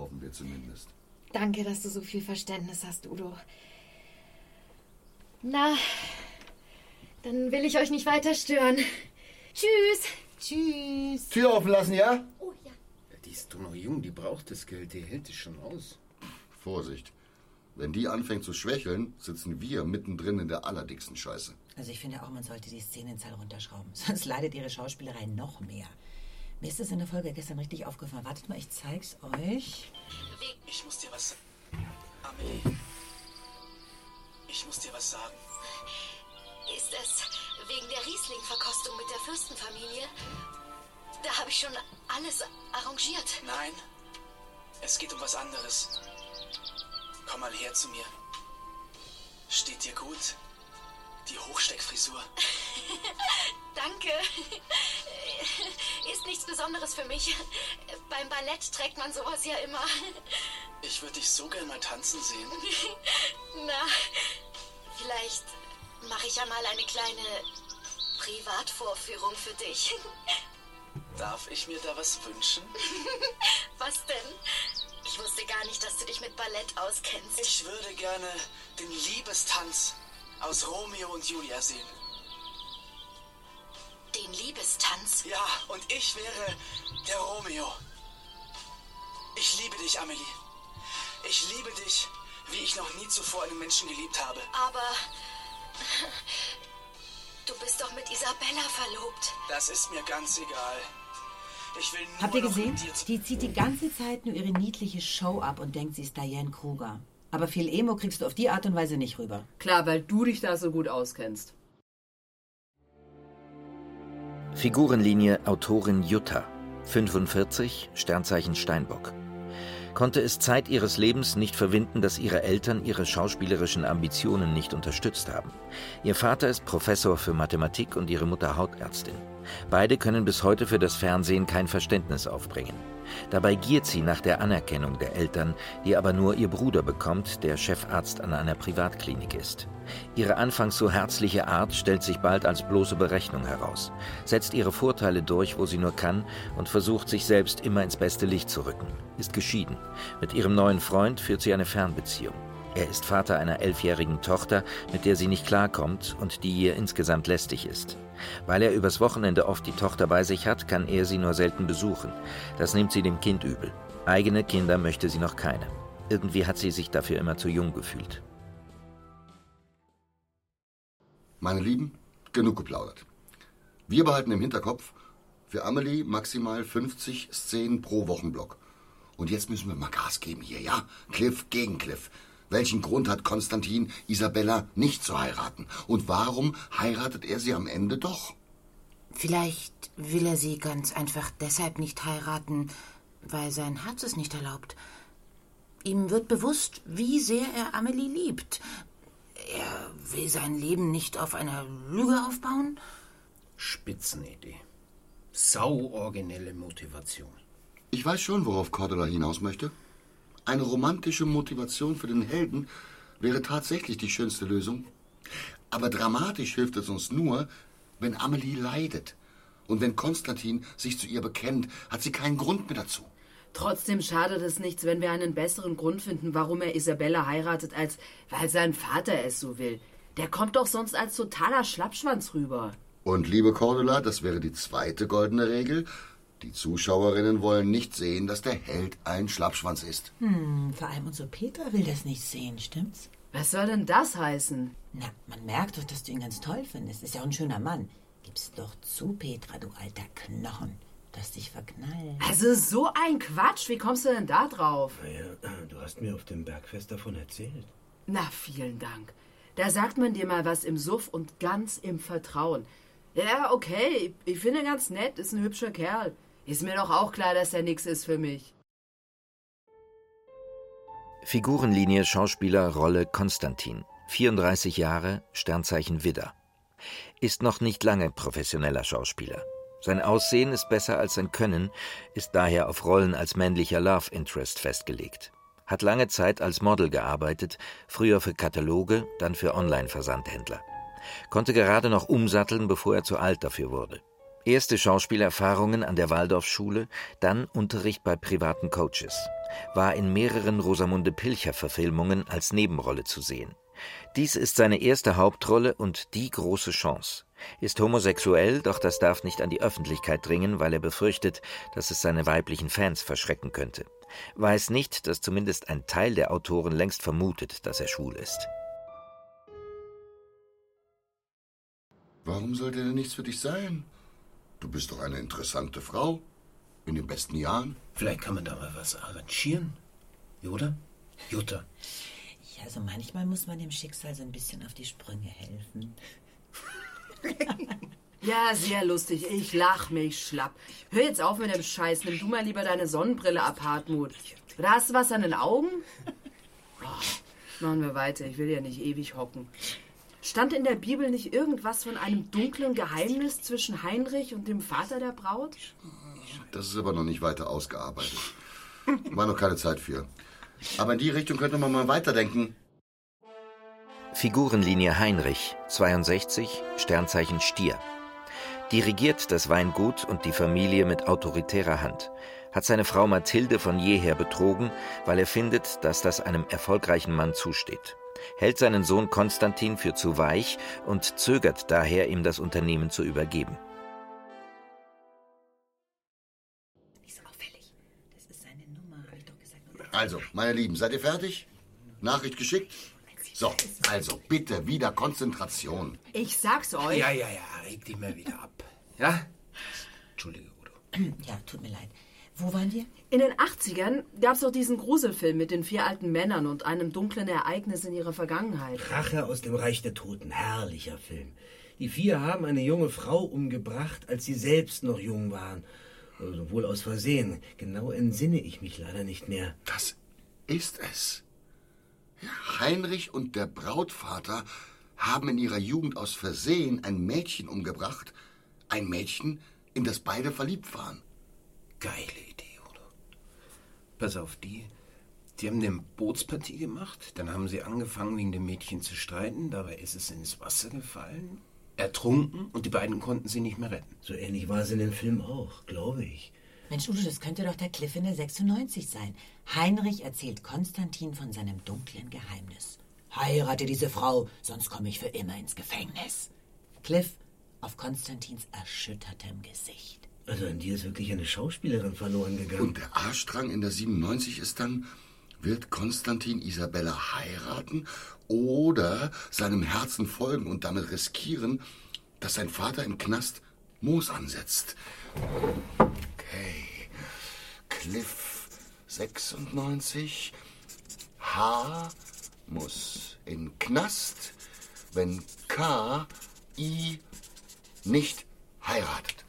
Hoffen wir zumindest.
Danke, dass du so viel Verständnis hast, Udo. Na, dann will ich euch nicht weiter stören. Tschüss.
Tschüss.
Tür offen lassen, ja?
Oh ja.
Die ist doch noch jung, die braucht das Geld, die hält es schon aus.
Vorsicht. Wenn die anfängt zu schwächeln, sitzen wir mittendrin in der allerdicksten Scheiße.
Also ich finde auch, man sollte die Szenenzahl runterschrauben. Sonst leidet ihre Schauspielerei noch mehr. Mir ist das in der Folge gestern richtig aufgefallen. Wartet mal, ich zeig's euch.
Ich muss dir was sagen. Amelie. Ich muss dir was sagen.
Ist es wegen der Riesling-Verkostung mit der Fürstenfamilie? Da habe ich schon alles arrangiert.
Nein, es geht um was anderes. Komm mal her zu mir. Steht dir gut? Die Hochsteckfrisur.
Danke. Ist nichts Besonderes für mich. Beim Ballett trägt man sowas ja immer.
Ich würde dich so gern mal tanzen sehen.
Na, vielleicht mache ich ja mal eine kleine Privatvorführung für dich.
Darf ich mir da was wünschen?
Was denn? Ich wusste gar nicht, dass du dich mit Ballett auskennst.
Ich würde gerne den Liebestanz aus Romeo und Julia sehen.
Den Liebestanz?
Ja, und ich wäre der Romeo. Ich liebe dich, Amelie. Ich liebe dich, wie ich noch nie zuvor einen Menschen geliebt habe.
Aber du bist doch mit Isabella verlobt.
Das ist mir ganz egal. Ich will nur
Habt ihr gesehen? Die zieht die ganze Zeit nur ihre niedliche Show ab und denkt, sie ist Diane Kruger. Aber viel Emo kriegst du auf die Art und Weise nicht rüber.
Klar, weil du dich da so gut auskennst.
Figurenlinie Autorin Jutta, 45, Sternzeichen Steinbock. Konnte es Zeit ihres Lebens nicht verwinden, dass ihre Eltern ihre schauspielerischen Ambitionen nicht unterstützt haben. Ihr Vater ist Professor für Mathematik und ihre Mutter Hautärztin. Beide können bis heute für das Fernsehen kein Verständnis aufbringen. Dabei giert sie nach der Anerkennung der Eltern, die aber nur ihr Bruder bekommt, der Chefarzt an einer Privatklinik ist. Ihre anfangs so herzliche Art stellt sich bald als bloße Berechnung heraus, setzt ihre Vorteile durch, wo sie nur kann und versucht sich selbst immer ins beste Licht zu rücken, ist geschieden. Mit ihrem neuen Freund führt sie eine Fernbeziehung. Er ist Vater einer elfjährigen Tochter, mit der sie nicht klarkommt und die ihr insgesamt lästig ist. Weil er übers Wochenende oft die Tochter bei sich hat, kann er sie nur selten besuchen. Das nimmt sie dem Kind übel. Eigene Kinder möchte sie noch keine. Irgendwie hat sie sich dafür immer zu jung gefühlt.
Meine Lieben, genug geplaudert. Wir behalten im Hinterkopf, für Amelie maximal 50 Szenen pro Wochenblock. Und jetzt müssen wir mal Gas geben hier, ja? Cliff gegen Cliff. Welchen Grund hat Konstantin, Isabella nicht zu heiraten? Und warum heiratet er sie am Ende doch?
Vielleicht will er sie ganz einfach deshalb nicht heiraten, weil sein Herz es nicht erlaubt. Ihm wird bewusst, wie sehr er Amelie liebt. Er will sein Leben nicht auf einer Lüge aufbauen.
Spitzenidee. Sau originelle Motivation.
Ich weiß schon, worauf Cordula hinaus möchte. Eine romantische Motivation für den Helden wäre tatsächlich die schönste Lösung. Aber dramatisch hilft es uns nur, wenn Amelie leidet. Und wenn Konstantin sich zu ihr bekennt, hat sie keinen Grund mehr dazu.
Trotzdem schadet es nichts, wenn wir einen besseren Grund finden, warum er Isabella heiratet, als weil sein Vater es so will. Der kommt doch sonst als totaler Schlappschwanz rüber.
Und liebe Cordula, das wäre die zweite goldene Regel. Die Zuschauerinnen wollen nicht sehen, dass der Held ein Schlappschwanz ist.
Hm, vor allem unsere Petra will das nicht sehen, stimmt's?
Was soll denn das heißen?
Na, man merkt doch, dass du ihn ganz toll findest. Ist ja auch ein schöner Mann. Gib's doch zu, Petra, du alter Knochen. Du hast dich verknallt.
Also so ein Quatsch, wie kommst du denn da drauf?
Naja, du hast mir auf dem Bergfest davon erzählt.
Na, vielen Dank. Da sagt man dir mal was im Suff und ganz im Vertrauen. Ja, okay, ich finde ihn ganz nett, ist ein hübscher Kerl. Ist mir doch auch klar, dass er nix ist für mich.
Figurenlinie Schauspieler Rolle Konstantin, 34 Jahre, Sternzeichen Widder. Ist noch nicht lange professioneller Schauspieler. Sein Aussehen ist besser als sein Können, ist daher auf Rollen als männlicher Love Interest festgelegt. Hat lange Zeit als Model gearbeitet, früher für Kataloge, dann für Online-Versandhändler. Konnte gerade noch umsatteln, bevor er zu alt dafür wurde. Erste Schauspielerfahrungen an der Waldorfschule, dann Unterricht bei privaten Coaches. War in mehreren Rosamunde Pilcher-Verfilmungen als Nebenrolle zu sehen. Dies ist seine erste Hauptrolle und die große Chance. Ist homosexuell, doch das darf nicht an die Öffentlichkeit dringen, weil er befürchtet, dass es seine weiblichen Fans verschrecken könnte. Weiß nicht, dass zumindest ein Teil der Autoren längst vermutet, dass er schwul ist.
Warum sollte er nichts für dich sein? Du bist doch eine interessante Frau. In den besten Jahren.
Vielleicht kann man da mal was arrangieren. Oder? Jutta.
Ja, also manchmal muss man dem Schicksal so ein bisschen auf die Sprünge helfen.
Ja, sehr lustig. Ich lach mich schlapp. Hör jetzt auf mit dem Scheiß. Nimm du mal lieber deine Sonnenbrille ab, Hartmut. Oder hast du was an den Augen? Oh, machen wir weiter. Ich will ja nicht ewig hocken. Stand in der Bibel nicht irgendwas von einem dunklen Geheimnis zwischen Heinrich und dem Vater der Braut?
Das ist aber noch nicht weiter ausgearbeitet. War noch keine Zeit für. Aber in die Richtung könnte man mal weiterdenken.
Figurenlinie Heinrich, 62, Sternzeichen Stier. Dirigiert das Weingut und die Familie mit autoritärer Hand. Hat seine Frau Mathilde von jeher betrogen, weil er findet, dass das einem erfolgreichen Mann zusteht. Hält seinen Sohn Konstantin für zu weich und zögert daher, ihm das Unternehmen zu übergeben.
Also, meine Lieben, seid ihr fertig? Nachricht geschickt? So, also bitte wieder Konzentration.
Ich sag's euch.
Ja, ja, ja, reg dich mal wieder ab. Ja? Entschuldige, Udo.
Ja, tut mir leid. Wo waren wir?
In den 80ern gab's doch diesen Gruselfilm mit den vier alten Männern und einem dunklen Ereignis in ihrer Vergangenheit.
Rache aus dem Reich der Toten. Herrlicher Film. Die vier haben eine junge Frau umgebracht, als sie selbst noch jung waren. Also wohl aus Versehen. Genau entsinne ich mich leider nicht mehr.
Das ist es. Ja, Heinrich und der Brautvater haben in ihrer Jugend aus Versehen ein Mädchen umgebracht. Ein Mädchen, in das beide verliebt waren.
Geile. Pass auf, die, die haben eine Bootspartie gemacht. Dann haben sie angefangen, wegen dem Mädchen zu streiten. Dabei ist es ins Wasser gefallen, ertrunken und die beiden konnten sie nicht mehr retten.
So ähnlich war es in dem Film auch, glaube ich.
Mensch, Udo, das könnte doch der Cliff in der 96 sein. Heinrich erzählt Konstantin von seinem dunklen Geheimnis. Heirate diese Frau, sonst komme ich für immer ins Gefängnis. Cliff auf Konstantins erschüttertem Gesicht.
Also an dir ist wirklich eine Schauspielerin verloren gegangen.
Und der A-Strang in der 97 ist dann, wird Konstantin Isabella heiraten oder seinem Herzen folgen und damit riskieren, dass sein Vater im Knast Moos ansetzt. Okay. Cliff 96. H muss in Knast, wenn K I nicht heiratet.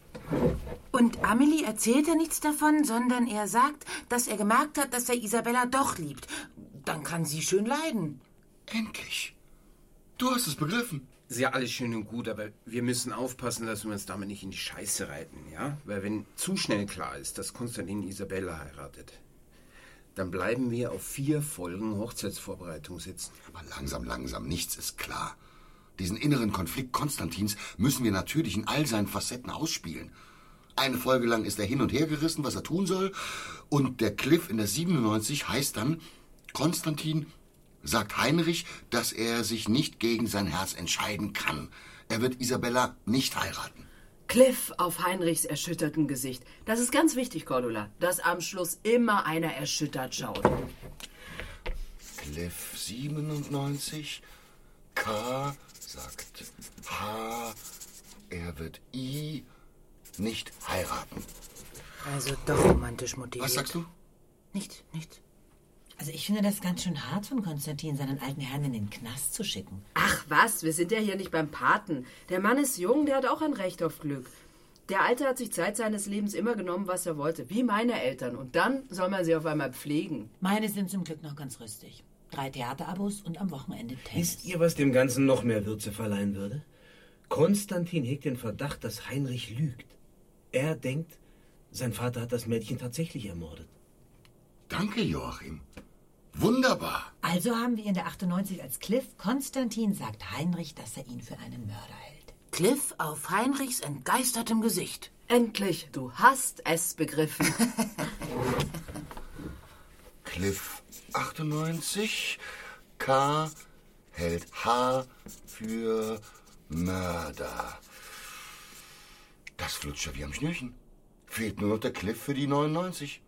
Und Amelie erzählt ja nichts davon, sondern er sagt, dass er gemerkt hat, dass er Isabella doch liebt. Dann kann sie schön leiden.
Endlich. Du hast es begriffen.
Ist ja alles schön und gut, aber wir müssen aufpassen, dass wir uns damit nicht in die Scheiße reiten, ja? Weil wenn zu schnell klar ist, dass Konstantin Isabella heiratet, dann bleiben wir auf vier Folgen Hochzeitsvorbereitung sitzen.
Aber langsam, langsam, nichts ist klar. Diesen inneren Konflikt Konstantins müssen wir natürlich in all seinen Facetten ausspielen. Eine Folge lang ist er hin und her gerissen, was er tun soll. Und der Cliff in der 97 heißt dann, Konstantin sagt Heinrich, dass er sich nicht gegen sein Herz entscheiden kann. Er wird Isabella nicht heiraten.
Cliff auf Heinrichs erschüttertem Gesicht. Das ist ganz wichtig, Cordula, dass am Schluss immer einer erschüttert schaut.
Cliff 97, K sagt H, er wird I nicht heiraten.
Also doch romantisch motiviert.
Was sagst du?
Nicht, nicht.
Also ich finde das ganz schön hart von Konstantin, seinen alten Herrn in den Knast zu schicken.
Ach was, wir sind ja hier nicht beim Paten. Der Mann ist jung, der hat auch ein Recht auf Glück. Der Alte hat sich Zeit seines Lebens immer genommen, was er wollte, wie meine Eltern. Und dann soll man sie auf einmal pflegen.
Meine sind zum Glück noch ganz rüstig. Drei Theaterabos und am Wochenende Tennis.
Wisst ihr, was dem Ganzen noch mehr Würze verleihen würde? Konstantin hegt den Verdacht, dass Heinrich lügt. Er denkt, sein Vater hat das Mädchen tatsächlich ermordet.
Danke, Joachim. Wunderbar.
Also haben wir in der 98 als Cliff. Konstantin sagt Heinrich, dass er ihn für einen Mörder hält.
Cliff auf Heinrichs entgeistertem Gesicht.
Endlich, du hast es begriffen.
Cliff 98, K hält H für Mörder. Das flutscht ja wie am Schnürchen. Fehlt nur noch der Cliff für die 99.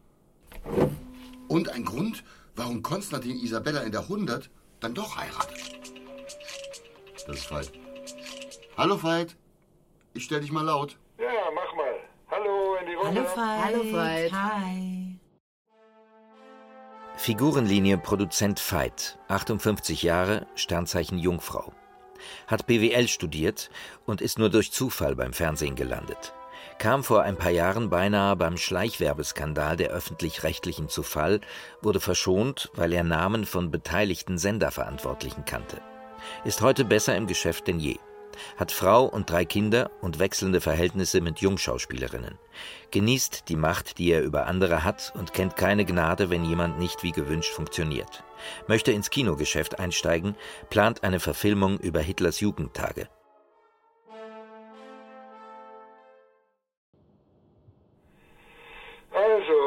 Und ein Grund, warum Konstantin Isabella in der 100 dann doch heiratet. Das ist Veit. Hallo Veit. Ich stell dich mal laut.
Ja, mach mal. Hallo in die Runde.
Hallo Veit.
Hallo, Veit.
Hi.
Figurenlinie Produzent Veit, 58 Jahre, Sternzeichen Jungfrau. Hat BWL studiert und ist nur durch Zufall beim Fernsehen gelandet. Kam vor ein paar Jahren beinahe beim Schleichwerbeskandal der öffentlich-rechtlichen zu Fall, wurde verschont, weil er Namen von beteiligten Senderverantwortlichen kannte. Ist heute besser im Geschäft denn je. Hat Frau und drei Kinder und wechselnde Verhältnisse mit Jungschauspielerinnen. Genießt die Macht, die er über andere hat und kennt keine Gnade, wenn jemand nicht wie gewünscht funktioniert. Möchte ins Kinogeschäft einsteigen, plant eine Verfilmung über Hitlers Jugendtage.
Also,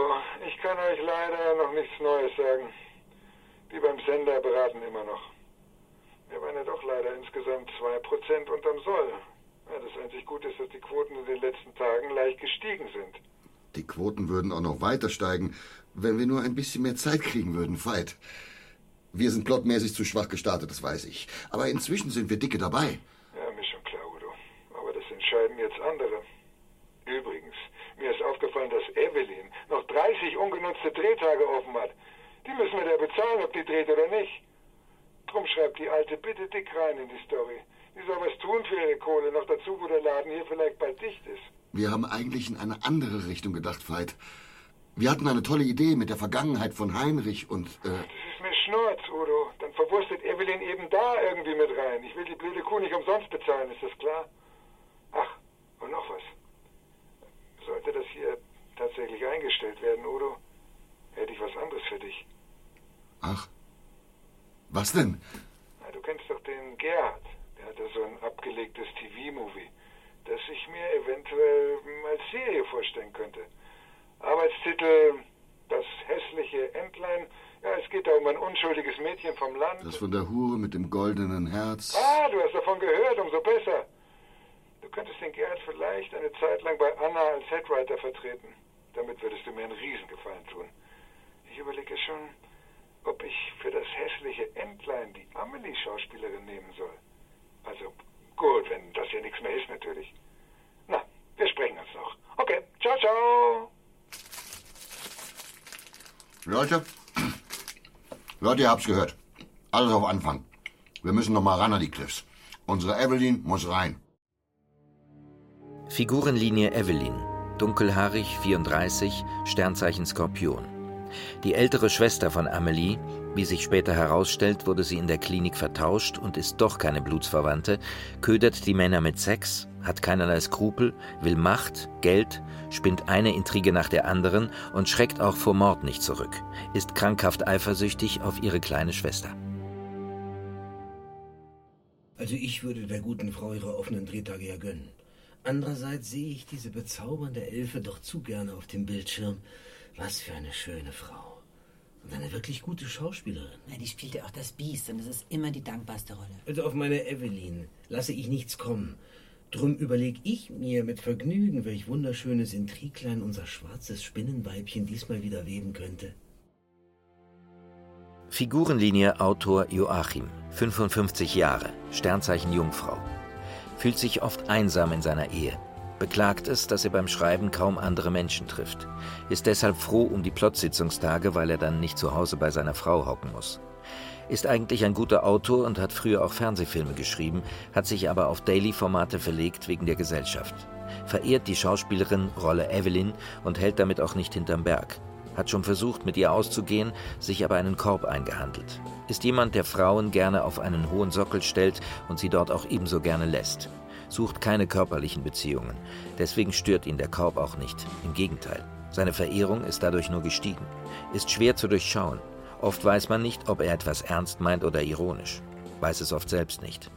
ich kann euch leider noch nichts Neues sagen. Die beim Sender beraten immer noch. Wir waren ja doch leider insgesamt 2% unterm Soll. Ja, das einzig Gute ist, dass die Quoten in den letzten Tagen leicht gestiegen sind.
Die Quoten würden auch noch weiter steigen, wenn wir nur ein bisschen mehr Zeit kriegen würden, Veit. Wir sind plotmäßig zu schwach gestartet, das weiß ich. Aber inzwischen sind wir dicke dabei.
Ja, mir schon klar, Udo. Aber das entscheiden jetzt andere. Übrigens, mir ist aufgefallen, dass Evelyn noch 30 ungenutzte Drehtage offen hat. Die müssen wir der bezahlen, ob die dreht oder nicht. Drum schreibt die Alte bitte dick rein in die Story. Die soll was tun für ihre Kohle, noch dazu, wo der Laden hier vielleicht bald dicht ist.
Wir haben eigentlich in eine andere Richtung gedacht, Veit. Wir hatten eine tolle Idee mit der Vergangenheit von Heinrich und... Äh,
Das ist mir Schnurz, Udo. Dann verwurstet Evelyn eben da irgendwie mit rein. Ich will die blöde Kuh nicht umsonst bezahlen, ist das klar? Ach, und noch was. Sollte das hier tatsächlich eingestellt werden, Udo, hätte ich was anderes für dich.
ach, was denn?
Na, du kennst doch den Gerhard. Der hat ja so ein abgelegtes TV-Movie, das ich mir eventuell als Serie vorstellen könnte. Arbeitstitel Das hässliche Entlein. Ja, es geht da um ein unschuldiges Mädchen vom Land.
Das von der Hure mit dem goldenen Herz.
Ah, du hast davon gehört, umso besser. Du könntest den Gerhard vielleicht eine Zeit lang bei Anna als Headwriter vertreten. Damit würdest du mir einen Riesengefallen tun. Ich überlege schon, ob ich für das hässliche Entlein die Amelie-Schauspielerin nehmen soll. Also, gut, wenn das hier nichts mehr ist, natürlich. Na, wir sprechen uns noch. Okay, ciao, ciao.
Leute, Leute, ihr habt's gehört. Alles auf Anfang. Wir müssen noch mal ran an die Cliffs. Unsere Evelyn muss rein.
Figurenlinie Evelyn, dunkelhaarig, 34, Sternzeichen Skorpion. Die ältere Schwester von Amelie, wie sich später herausstellt, wurde sie in der Klinik vertauscht und ist doch keine Blutsverwandte, ködert die Männer mit Sex, hat keinerlei Skrupel, will Macht, Geld, spinnt eine Intrige nach der anderen und schreckt auch vor Mord nicht zurück, ist krankhaft eifersüchtig auf ihre kleine Schwester.
Also ich würde der guten Frau ihre offenen Drehtage ja gönnen. Andererseits sehe ich diese bezaubernde Elfe doch zu gerne auf dem Bildschirm. Was für eine schöne Frau. Und eine wirklich gute Schauspielerin.
Na, die spielt ja auch das Biest und es ist immer die dankbarste Rolle.
Also auf meine Evelyn lasse ich nichts kommen. Drum überleg ich mir mit Vergnügen, welch wunderschönes Intriglein unser schwarzes Spinnenweibchen diesmal wieder weben könnte.
Figurenlinie Autor Joachim, 55 Jahre, Sternzeichen Jungfrau. Fühlt sich oft einsam in seiner Ehe. Beklagt es, dass er beim Schreiben kaum andere Menschen trifft. Ist deshalb froh um die Plottsitzungstage, weil er dann nicht zu Hause bei seiner Frau hocken muss. Ist eigentlich ein guter Autor und hat früher auch Fernsehfilme geschrieben, hat sich aber auf Daily-Formate verlegt wegen der Gesellschaft. Verehrt die Schauspielerin Rolle Evelyn und hält damit auch nicht hinterm Berg. Hat schon versucht, mit ihr auszugehen, sich aber einen Korb eingehandelt. Ist jemand, der Frauen gerne auf einen hohen Sockel stellt und sie dort auch ebenso gerne lässt. Sucht keine körperlichen Beziehungen. Deswegen stört ihn der Korb auch nicht. Im Gegenteil. Seine Verehrung ist dadurch nur gestiegen. Ist schwer zu durchschauen. Oft weiß man nicht, ob er etwas ernst meint oder ironisch. Weiß es oft selbst nicht.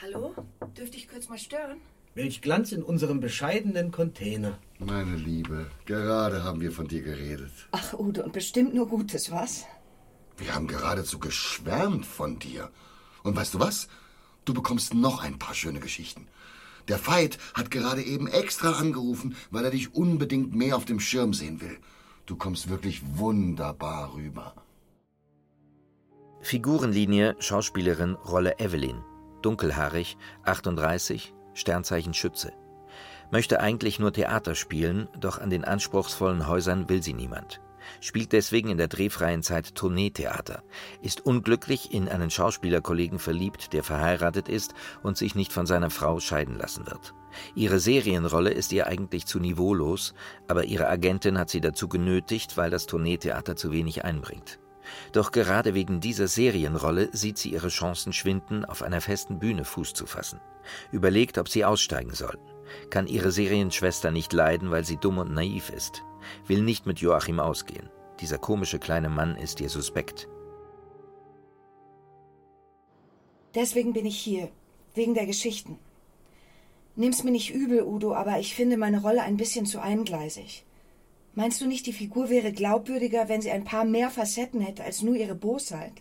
Hallo? Dürfte ich kurz mal stören?
Welch Glanz in unserem bescheidenen Container.
Meine Liebe, gerade haben wir von dir geredet.
Ach, Udo, und bestimmt nur Gutes, was?
Wir haben geradezu geschwärmt von dir. Und weißt du was? Du bekommst noch ein paar schöne Geschichten. Der Veit hat gerade eben extra angerufen, weil er dich unbedingt mehr auf dem Schirm sehen will. Du kommst wirklich wunderbar rüber.
Figurenlinie, Schauspielerin, Rolle Evelyn. Dunkelhaarig, 38, Sternzeichen Schütze. Möchte eigentlich nur Theater spielen, doch an den anspruchsvollen Häusern will sie niemand. Spielt deswegen in der drehfreien Zeit Tourneetheater, ist unglücklich in einen Schauspielerkollegen verliebt, der verheiratet ist und sich nicht von seiner Frau scheiden lassen wird. Ihre Serienrolle ist ihr eigentlich zu niveaulos, aber ihre Agentin hat sie dazu genötigt, weil das Tourneetheater zu wenig einbringt. Doch gerade wegen dieser Serienrolle sieht sie ihre Chancen schwinden, auf einer festen Bühne Fuß zu fassen. Überlegt, ob sie aussteigen soll. Kann ihre Serienschwester nicht leiden, weil sie dumm und naiv ist. Will nicht mit Joachim ausgehen. Dieser komische kleine Mann ist ihr suspekt.
Deswegen bin ich hier. Wegen der Geschichten. Nimm's mir nicht übel, Udo, aber ich finde meine Rolle ein bisschen zu eingleisig. Meinst du nicht, die Figur wäre glaubwürdiger, wenn sie ein paar mehr Facetten hätte als nur ihre Bosheit?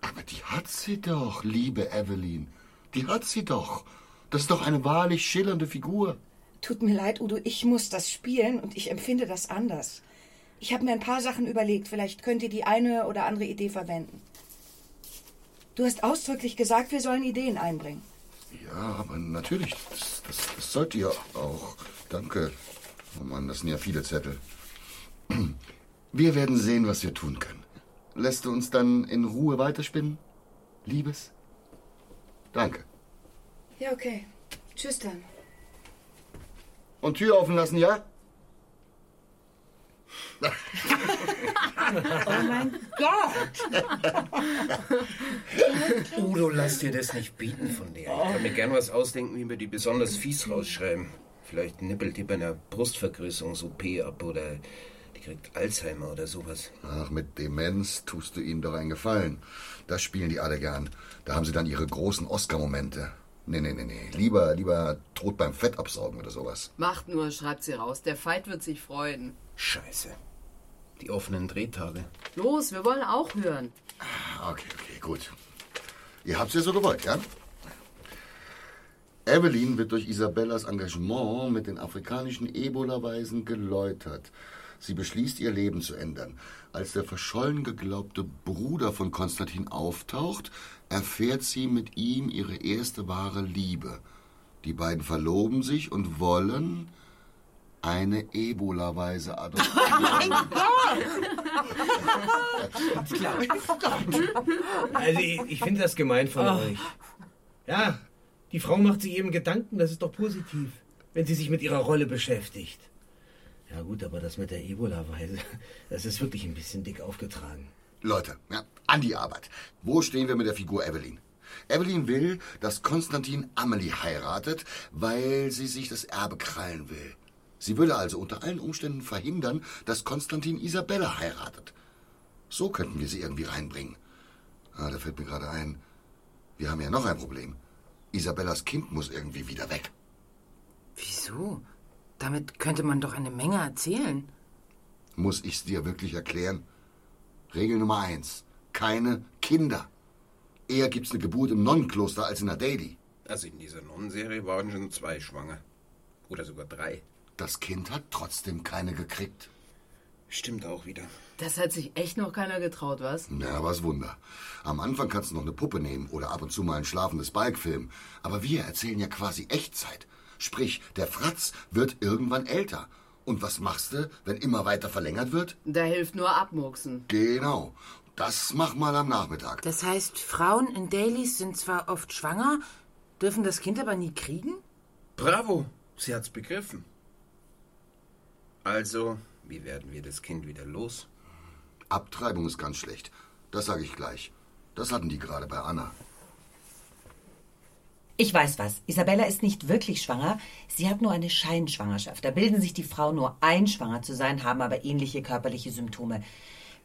Aber die hat sie doch, liebe Evelyn. Die hat sie doch. Das ist doch eine wahrlich schillernde Figur.
Tut mir leid, Udo, ich muss das spielen und ich empfinde das anders. Ich habe mir ein paar Sachen überlegt. Vielleicht könnt ihr die eine oder andere Idee verwenden. Du hast ausdrücklich gesagt, wir sollen Ideen einbringen.
Ja, aber natürlich. Das, das, das sollt ihr auch. Danke. Oh Mann, das sind ja viele Zettel. Wir werden sehen, was wir tun können. Lässt du uns dann in Ruhe weiterspinnen? Liebes? Danke.
Ja, okay. Tschüss dann.
Und Tür offen lassen, ja?
Oh mein Gott!
Udo, lass dir das nicht bieten von dir. Ich kann mir gern was ausdenken, wie wir die besonders fies rausschreiben. Vielleicht nippelt die bei einer Brustvergrößerungs-OP ab oder die kriegt Alzheimer oder sowas.
Ach, mit Demenz tust du ihnen doch einen Gefallen. Das spielen die alle gern. Da haben sie dann ihre großen Oscar-Momente. Nee, nee, nee, nee. Lieber, lieber tot beim Fettabsaugen oder sowas.
Macht nur, schreibt sie raus. Der Veit wird sich freuen.
Scheiße. Die offenen Drehtage.
Los, wir wollen auch hören.
Okay, okay, gut. Ihr habt's ja so gewollt, ja? Evelyn wird durch Isabellas Engagement mit den afrikanischen Ebola-Weisen geläutert. Sie beschließt, ihr Leben zu ändern. Als der verschollen geglaubte Bruder von Konstantin auftaucht, erfährt sie mit ihm ihre erste wahre Liebe. Die beiden verloben sich und wollen eine Ebola-Weise adoptieren.
mein Also, ich, ich finde das gemein von
Oh.
euch. Ja, die Frau macht sich eben Gedanken, das ist doch positiv, wenn sie sich mit ihrer Rolle beschäftigt. Ja gut, aber das mit der Ebola-Weise, das ist wirklich ein bisschen dick aufgetragen.
Leute, ja, an die Arbeit. Wo stehen wir mit der Figur Evelyn? Evelyn will, dass Konstantin Amelie heiratet, weil sie sich das Erbe krallen will. Sie würde also unter allen Umständen verhindern, dass Konstantin Isabella heiratet. So könnten wir sie irgendwie reinbringen. Ah, da fällt mir gerade ein. Wir haben ja noch ein Problem. Isabellas Kind muss irgendwie wieder weg.
Wieso? Damit könnte man doch eine Menge erzählen.
Muss ich's dir wirklich erklären? Regel Nummer eins. Keine Kinder. Eher gibt's eine Geburt im Nonnenkloster als in der Daily.
Also in dieser Nonnenserie waren schon zwei schwanger. Oder sogar drei.
Das Kind hat trotzdem keine gekriegt.
Stimmt auch wieder.
Das hat sich echt noch keiner getraut, was?
Na, was Wunder. Am Anfang kannst du noch eine Puppe nehmen oder ab und zu mal ein schlafendes Balk filmen. Aber wir erzählen ja quasi Echtzeit. Sprich, der Fratz wird irgendwann älter. Und was machst du, wenn immer weiter verlängert wird?
Da hilft nur abmurksen.
Genau. Das mach mal am Nachmittag.
Das heißt, Frauen in Dailies sind zwar oft schwanger, dürfen das Kind aber nie kriegen?
Bravo, sie hat's begriffen. Also, wie werden wir das Kind wieder los?
Abtreibung ist ganz schlecht. Das sage ich gleich. Das hatten die gerade bei Anna.
Ich weiß was. Isabella ist nicht wirklich schwanger. Sie hat nur eine Scheinschwangerschaft. Da bilden sich die Frauen nur ein, schwanger zu sein, haben aber ähnliche körperliche Symptome.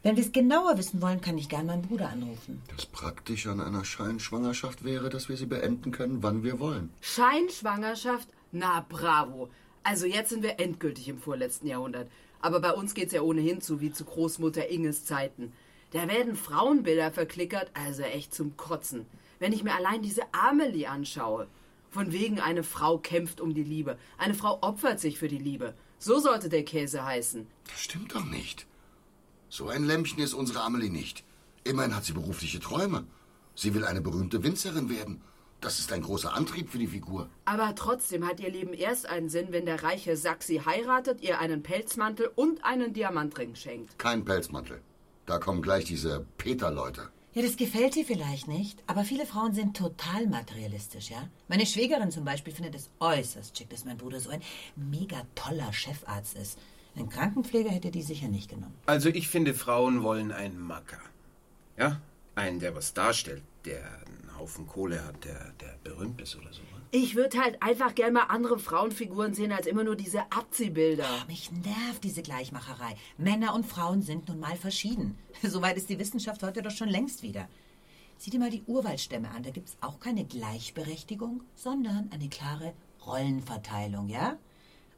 Wenn wir es genauer wissen wollen, kann ich gern meinen Bruder anrufen.
Das Praktische an einer Scheinschwangerschaft wäre, dass wir sie beenden können, wann wir wollen.
Scheinschwangerschaft? Na bravo. Also jetzt sind wir endgültig im vorletzten Jahrhundert. Aber bei uns geht's ja ohnehin zu wie zu Großmutter Inges Zeiten. Da werden Frauenbilder verklickert, also echt zum Kotzen. Wenn ich mir allein diese Amelie anschaue. Von wegen eine Frau kämpft um die Liebe. Eine Frau opfert sich für die Liebe. So sollte der Käse heißen.
Das stimmt doch nicht. So ein Lämmchen ist unsere Amelie nicht. Immerhin hat sie berufliche Träume. Sie will eine berühmte Winzerin werden. Das ist ein großer Antrieb für die Figur.
Aber trotzdem hat ihr Leben erst einen Sinn, wenn der reiche Sack sie heiratet, ihr einen Pelzmantel und einen Diamantring schenkt.
Kein Pelzmantel. Da kommen gleich diese Peter-Leute.
Ja, das gefällt dir vielleicht nicht, aber viele Frauen sind total materialistisch, ja? Meine Schwägerin zum Beispiel findet es äußerst schick, dass mein Bruder so ein mega toller Chefarzt ist. Einen Krankenpfleger hätte die sicher nicht genommen.
Also ich finde, Frauen wollen einen Macker. Ja? Einen, der was darstellt, der einen Haufen Kohle hat, der, der berühmt ist oder so.
Ich würde halt einfach gern mal andere Frauenfiguren sehen, als immer nur diese Abziehbilder.
Oh, mich nervt diese Gleichmacherei. Männer und Frauen sind nun mal verschieden. Soweit ist die Wissenschaft heute doch schon längst wieder. Sieh dir mal die Urwaldstämme an. Da gibt's auch keine Gleichberechtigung, sondern eine klare Rollenverteilung, ja?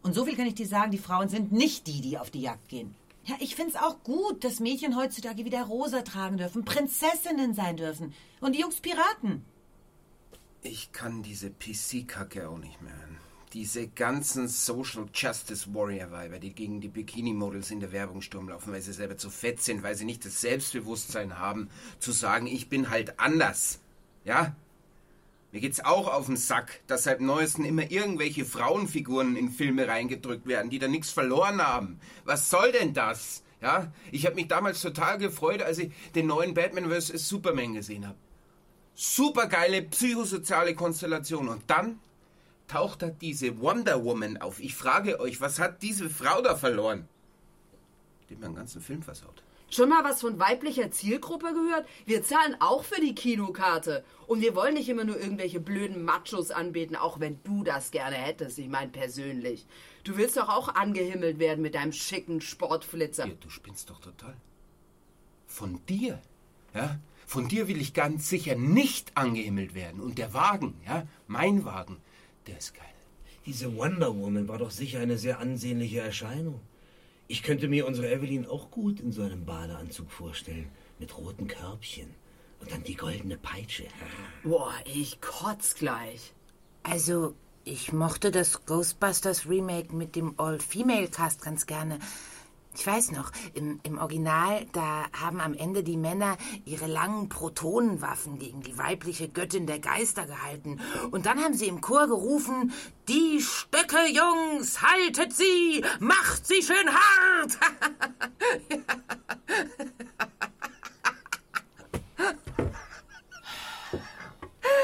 Und so viel kann ich dir sagen, die Frauen sind nicht die, die auf die Jagd gehen. Ja, ich find's auch gut, dass Mädchen heutzutage wieder rosa tragen dürfen, Prinzessinnen sein dürfen. Und die Jungs Piraten.
Ich kann diese PC-Kacke auch nicht mehr hören. Diese ganzen Social Justice Warrior-Weiber, die gegen die Bikini-Models in der Werbung Sturm laufen, weil sie selber zu fett sind, weil sie nicht das Selbstbewusstsein haben, zu sagen, ich bin halt anders. Ja? Mir geht's auch auf den Sack, dass seit neuesten immer irgendwelche Frauenfiguren in Filme reingedrückt werden, die da nichts verloren haben. Was soll denn das? Ja? Ich habe mich damals total gefreut, als ich den neuen Batman vs. Superman gesehen habe. Supergeile psychosoziale Konstellation. Und dann taucht da diese Wonder Woman auf. Ich frage euch, was hat diese Frau da verloren? Die hat mir den ganzen Film versaut.
Schon mal was von weiblicher Zielgruppe gehört? Wir zahlen auch für die Kinokarte. Und wir wollen nicht immer nur irgendwelche blöden Machos anbeten, auch wenn du das gerne hättest. Ich meine persönlich. Du willst doch auch angehimmelt werden mit deinem schicken Sportflitzer.
Ja, du spinnst doch total. Von dir, ja? Von dir will ich ganz sicher nicht angehimmelt werden. Und der Wagen, ja, mein Wagen, der ist geil.
Diese Wonder Woman war doch sicher eine sehr ansehnliche Erscheinung. Ich könnte mir unsere Evelyn auch gut in so einem Badeanzug vorstellen. Mit roten Körbchen. Und dann die goldene Peitsche.
Boah, ich kotz gleich.
Also, ich mochte das Ghostbusters Remake mit dem All-Female-Cast ganz gerne. Ich weiß noch, im, im Original, da haben am Ende die Männer ihre langen Protonenwaffen gegen die weibliche Göttin der Geister gehalten. Und dann haben sie im Chor gerufen, die Stöcke, Jungs, haltet sie, macht sie schön hart.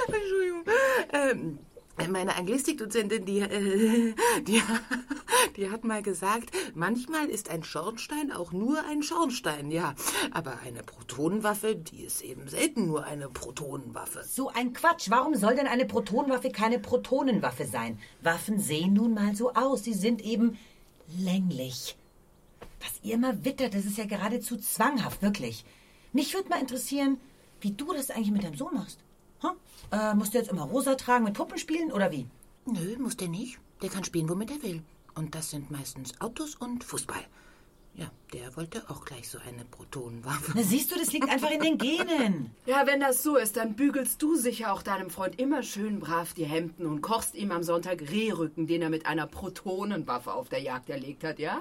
Entschuldigung. Ähm, meine Anglistikdozentin, die, äh, die, die hat mal gesagt, manchmal ist ein Schornstein auch nur ein Schornstein, ja. Aber eine Protonenwaffe, die ist eben selten nur eine Protonenwaffe.
So ein Quatsch. Warum soll denn eine Protonenwaffe keine Protonenwaffe sein? Waffen sehen nun mal so aus. Sie sind eben länglich. Was ihr immer wittert, das ist ja geradezu zwanghaft, wirklich. Mich würde mal interessieren, wie du das eigentlich mit deinem Sohn machst. Hm? Äh, musst du jetzt immer rosa tragen, mit Puppen spielen oder wie?
Nö, muss der nicht. Der kann spielen, womit er will. Und das sind meistens Autos und Fußball. Ja, der wollte auch gleich so eine Protonenwaffe.
Na, siehst du, das liegt einfach in den Genen.
Ja, wenn das so ist, dann bügelst du sicher auch deinem Freund immer schön brav die Hemden und kochst ihm am Sonntag Rehrücken, den er mit einer Protonenwaffe auf der Jagd erlegt hat, ja?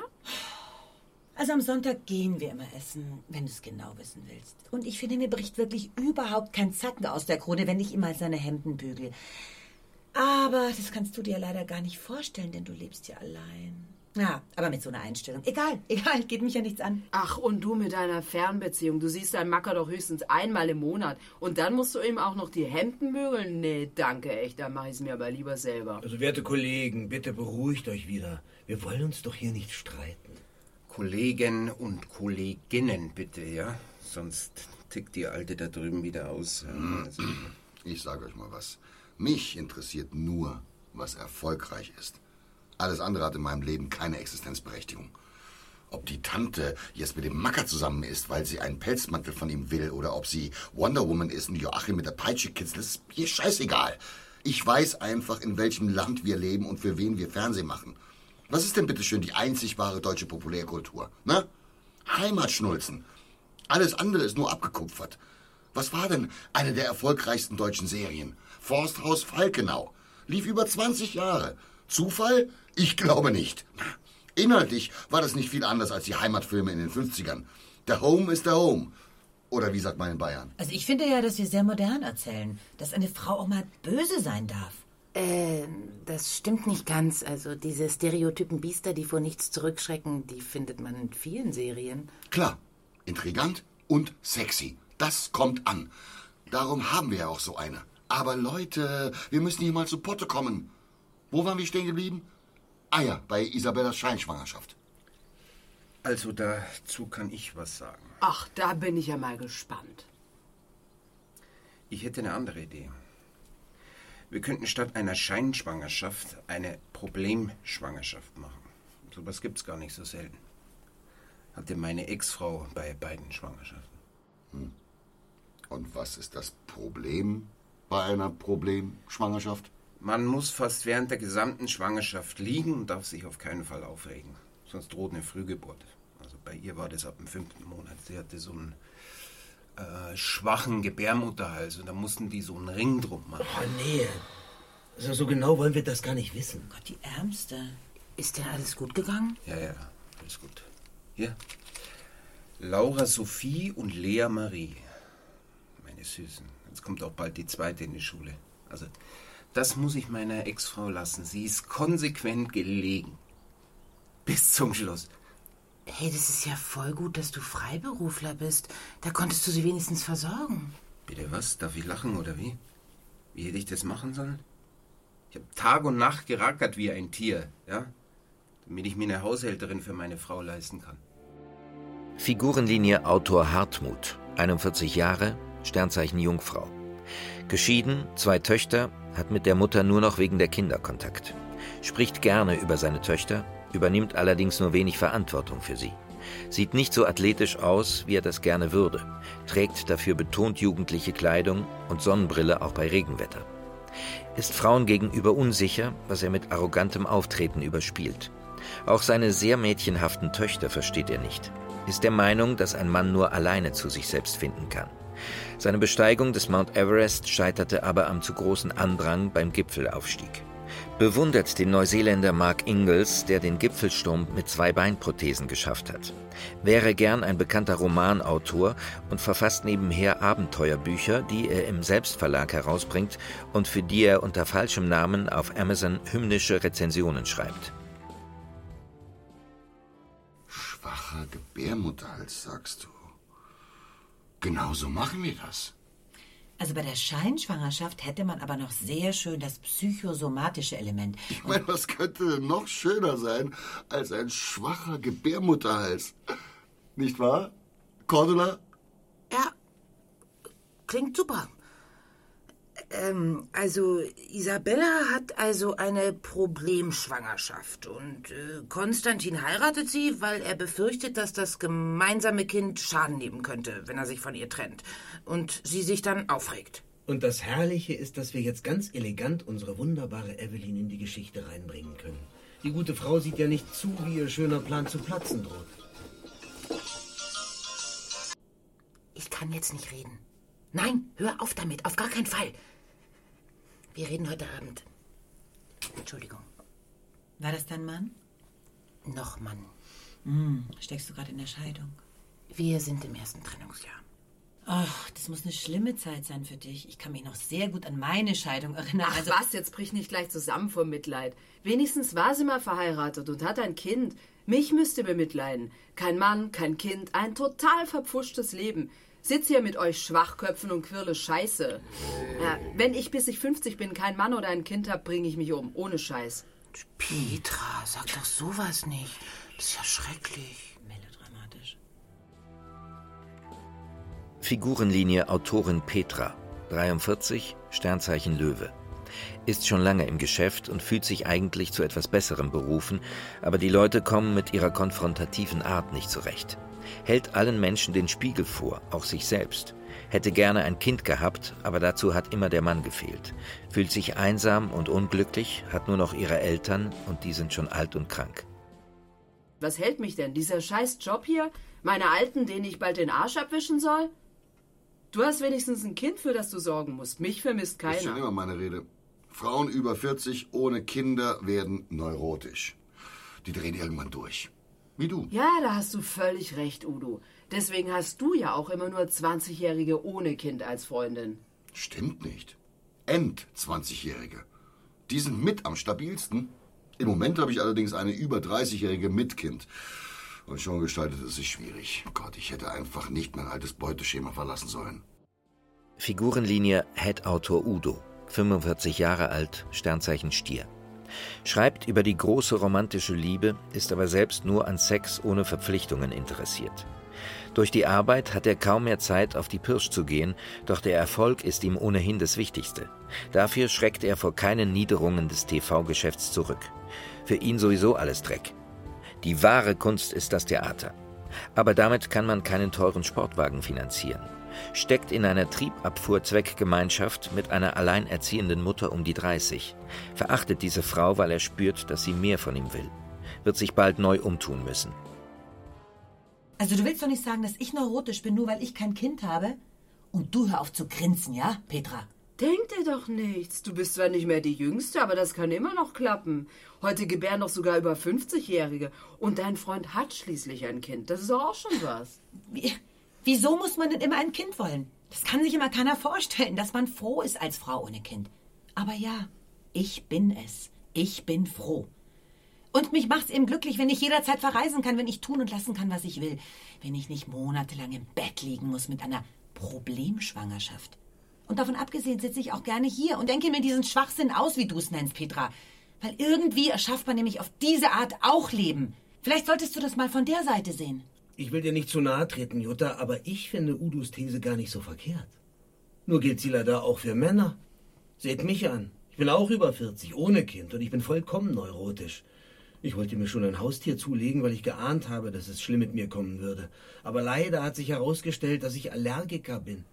Also am Sonntag gehen wir immer essen, wenn du es genau wissen willst. Und ich finde, mir bricht wirklich überhaupt kein Zacken aus der Krone, wenn ich ihm mal seine Hemden bügel. Aber das kannst du dir leider gar nicht vorstellen, denn du lebst ja allein. Ja, aber mit so einer Einstellung. Egal, egal, geht mich ja nichts an.
Ach, und du mit deiner Fernbeziehung. Du siehst deinen Macker doch höchstens einmal im Monat. Und dann musst du ihm auch noch die Hemden bügeln? Nee, danke, echt. Dann mach ich's mir aber lieber selber.
Also, werte Kollegen, bitte beruhigt euch wieder. Wir wollen uns doch hier nicht streiten.
Kollegen und Kolleginnen, bitte, ja? Sonst tickt die Alte da drüben wieder aus.
Hm. Also, ich sage euch mal was. Mich interessiert nur, was erfolgreich ist. Alles andere hat in meinem Leben keine Existenzberechtigung. Ob die Tante jetzt mit dem Macker zusammen ist, weil sie einen Pelzmantel von ihm will, oder ob sie Wonder Woman ist und Joachim mit der Peitsche kitzelt, ist mir scheißegal. Ich weiß einfach, in welchem Land wir leben und für wen wir Fernsehen machen. Was ist denn bitteschön die einzig wahre deutsche Populärkultur? Ne? Heimatschnulzen. Alles andere ist nur abgekupfert. Was war denn eine der erfolgreichsten deutschen Serien? Forsthaus Falkenau. Lief über 20 Jahre. Zufall? Ich glaube nicht. Inhaltlich war das nicht viel anders als die Heimatfilme in den 50ern. Der Home ist der Home. Oder wie sagt man in Bayern?
Also ich finde ja, dass wir sehr modern erzählen, dass eine Frau auch mal böse sein darf.
Äh, das stimmt nicht ganz. Also diese stereotypen Biester, die vor nichts zurückschrecken, die findet man in vielen Serien.
Klar, intrigant und sexy. Das kommt an. Darum haben wir ja auch so eine. Aber Leute, wir müssen hier mal zu Potte kommen. Wo waren wir stehen geblieben? Ah ja, bei Isabellas Scheinschwangerschaft.
Also dazu kann ich was sagen.
Ach, da bin ich ja mal gespannt.
Ich hätte eine andere Idee. Wir könnten statt einer Scheinschwangerschaft eine Problemschwangerschaft machen. Sowas gibt's gar nicht so selten. Hatte meine Ex-Frau bei beiden Schwangerschaften.
Hm. Und was ist das Problem bei einer Problemschwangerschaft?
Man muss fast während der gesamten Schwangerschaft liegen und darf sich auf keinen Fall aufregen. Sonst droht eine Frühgeburt. Also bei ihr war das ab dem fünften Monat. Sie hatte so einen äh, schwachen Gebärmutterhals und da mussten die so einen Ring drum machen.
Oh, nee. Also so genau wollen wir das gar nicht wissen.
Gott, die Ärmste.
Ist denn alles gut gegangen?
Ja, ja, alles gut. Hier. Laura Sophie und Lea Marie. Meine Süßen. Jetzt kommt auch bald die zweite in die Schule. Also, das muss ich meiner Ex-Frau lassen. Sie ist konsequent gelegen. Bis zum Schluss.
Hey, das ist ja voll gut, dass du Freiberufler bist. Da konntest du sie wenigstens versorgen.
Bitte was? Darf ich lachen oder wie? Wie hätte ich das machen sollen? Ich habe Tag und Nacht gerackert wie ein Tier, ja? Damit ich mir eine Haushälterin für meine Frau leisten kann.
Figurenlinie Autor Hartmut, 41 Jahre, Sternzeichen Jungfrau. Geschieden, zwei Töchter, hat mit der Mutter nur noch wegen der Kinder Kontakt. Spricht gerne über seine Töchter, übernimmt allerdings nur wenig Verantwortung für sie. Sieht nicht so athletisch aus, wie er das gerne würde, trägt dafür betont jugendliche Kleidung und Sonnenbrille auch bei Regenwetter. Ist Frauen gegenüber unsicher, was er mit arrogantem Auftreten überspielt. Auch seine sehr mädchenhaften Töchter versteht er nicht. Ist der Meinung, dass ein Mann nur alleine zu sich selbst finden kann. Seine Besteigung des Mount Everest scheiterte aber am zu großen Andrang beim Gipfelaufstieg. Bewundert den Neuseeländer Mark Ingalls, der den Gipfelsturm mit zwei Beinprothesen geschafft hat. Wäre gern ein bekannter Romanautor und verfasst nebenher Abenteuerbücher, die er im Selbstverlag herausbringt und für die er unter falschem Namen auf Amazon hymnische Rezensionen schreibt.
Schwacher Gebärmutterhals, sagst du. Genauso machen wir das.
Also bei der Scheinschwangerschaft hätte man aber noch sehr schön das psychosomatische Element.
Ich meine, was könnte noch schöner sein als ein schwacher Gebärmutterhals? Nicht wahr? Cordula?
Ja, klingt super. Ähm, also Isabella hat also eine Problemschwangerschaft und äh, Konstantin heiratet sie, weil er befürchtet, dass das gemeinsame Kind Schaden nehmen könnte, wenn er sich von ihr trennt und sie sich dann aufregt.
Und das Herrliche ist, dass wir jetzt ganz elegant unsere wunderbare Evelyn in die Geschichte reinbringen können. Die gute Frau sieht ja nicht zu, wie ihr schöner Plan zu platzen droht.
Ich kann jetzt nicht reden. Nein, hör auf damit, auf gar keinen Fall. Wir reden heute Abend. Entschuldigung.
War das dein Mann?
Noch Mann.
Hm, steckst du gerade in der Scheidung?
Wir sind im ersten Trennungsjahr.
Ach, das muss eine schlimme Zeit sein für dich. Ich kann mich noch sehr gut an meine Scheidung erinnern.
Ach
also,
was, jetzt brich nicht gleich zusammen vor Mitleid. Wenigstens war sie mal verheiratet und hat ein Kind. Mich müsst ihr bemitleiden. Kein Mann, kein Kind, ein total verpfuschtes Leben. Sitz hier mit euch Schwachköpfen und quirle Scheiße. Ja, wenn ich bis ich 50 bin kein Mann oder ein Kind hab, bringe ich mich um. Ohne Scheiß.
Petra, sag doch sowas nicht. Das ist ja schrecklich.
Melodramatisch.
Figurenlinie Autorin Petra, 43, Sternzeichen Löwe. ist schon lange im Geschäft und fühlt sich eigentlich zu etwas Besserem berufen, aber die Leute kommen mit ihrer konfrontativen Art nicht zurecht. Hält allen Menschen den Spiegel vor, auch sich selbst. Hätte gerne ein Kind gehabt, aber dazu hat immer der Mann gefehlt. Fühlt sich einsam und unglücklich, hat nur noch ihre Eltern und die sind schon alt und krank.
Was hält mich denn? Dieser scheiß Job hier? Meine Alten, denen ich bald den Arsch abwischen soll? Du hast wenigstens ein Kind, für das du sorgen musst. Mich vermisst
Das ist schon
keiner.
immer meine Rede. Frauen über 40 ohne Kinder werden neurotisch. Die drehen irgendwann durch. Wie du.
Ja, da hast du völlig recht, Udo. Deswegen hast du ja auch immer nur 20-Jährige ohne Kind als Freundin.
Stimmt nicht. End-20-Jährige. Die sind mit am stabilsten. Im Moment habe ich allerdings eine über 30-jährige mit Kind. Und schon gestaltet es sich schwierig. Gott, ich hätte einfach nicht mein altes Beuteschema verlassen sollen.
Figurenlinie Head-Autor Udo, 45 Jahre alt, Sternzeichen Stier. Schreibt über die große romantische Liebe, ist aber selbst nur an Sex ohne Verpflichtungen interessiert. Durch die Arbeit hat er kaum mehr Zeit, auf die Pirsch zu gehen, doch der Erfolg ist ihm ohnehin das Wichtigste. Dafür schreckt er vor keinen Niederungen des TV-Geschäfts zurück. Für ihn sowieso alles Dreck. Die wahre Kunst ist das Theater. Aber damit kann man keinen teuren Sportwagen finanzieren. Steckt in einer Triebabfuhr-Zweckgemeinschaft mit einer alleinerziehenden Mutter um die 30. Verachtet diese Frau, weil er spürt, dass sie mehr von ihm will. Wird sich bald neu umtun müssen.
Also du willst doch nicht sagen, dass ich neurotisch bin, nur weil ich kein Kind habe? Und du hör auf zu grinsen, ja, Petra?
Denk dir doch nichts. Du bist zwar nicht mehr die Jüngste, aber das kann immer noch klappen. Heute gebären doch sogar über 50-Jährige. Und dein Freund hat schließlich ein Kind. Das ist doch auch schon was.
Wie, wieso muss man denn immer ein Kind wollen? Das kann sich immer keiner vorstellen, dass man froh ist als Frau ohne Kind. Aber ja, ich bin es. Ich bin froh. Und mich macht's eben glücklich, wenn ich jederzeit verreisen kann, wenn ich tun und lassen kann, was ich will. Wenn ich nicht monatelang im Bett liegen muss mit einer Problemschwangerschaft. Und davon abgesehen sitze ich auch gerne hier und denke mir diesen Schwachsinn aus, wie du es nennst, Petra. Weil irgendwie erschafft man nämlich auf diese Art auch Leben. Vielleicht solltest du das mal von der Seite sehen.
Ich will dir nicht zu nahe treten, Jutta, aber ich finde Udos These gar nicht so verkehrt. Nur gilt sie leider auch für Männer. Seht mich an. Ich bin auch über 40, ohne Kind, und ich bin vollkommen neurotisch. Ich wollte mir schon ein Haustier zulegen, weil ich geahnt habe, dass es schlimm mit mir kommen würde. Aber leider hat sich herausgestellt, dass ich Allergiker bin.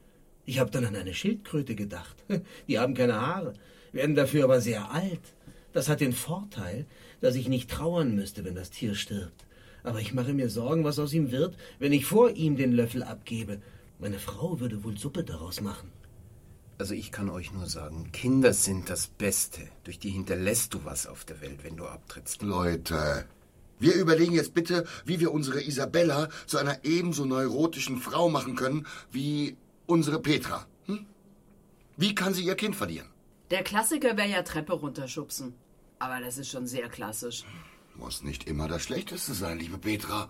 Ich habe dann an eine Schildkröte gedacht. Die haben keine Haare, werden dafür aber sehr alt. Das hat den Vorteil, dass ich nicht trauern müsste, wenn das Tier stirbt. Aber ich mache mir Sorgen, was aus ihm wird, wenn ich vor ihm den Löffel abgebe. Meine Frau würde wohl Suppe daraus machen.
Also ich kann euch nur sagen, Kinder sind das Beste. Durch die hinterlässt du was auf der Welt, wenn du abtrittst.
Leute, wir überlegen jetzt bitte, wie wir unsere Isabella zu einer ebenso neurotischen Frau machen können wie unsere Petra. Hm? Wie kann sie ihr Kind verlieren?
Der Klassiker wäre ja Treppe runterschubsen. Aber das ist schon sehr klassisch.
Muss nicht immer das Schlechteste sein, liebe Petra.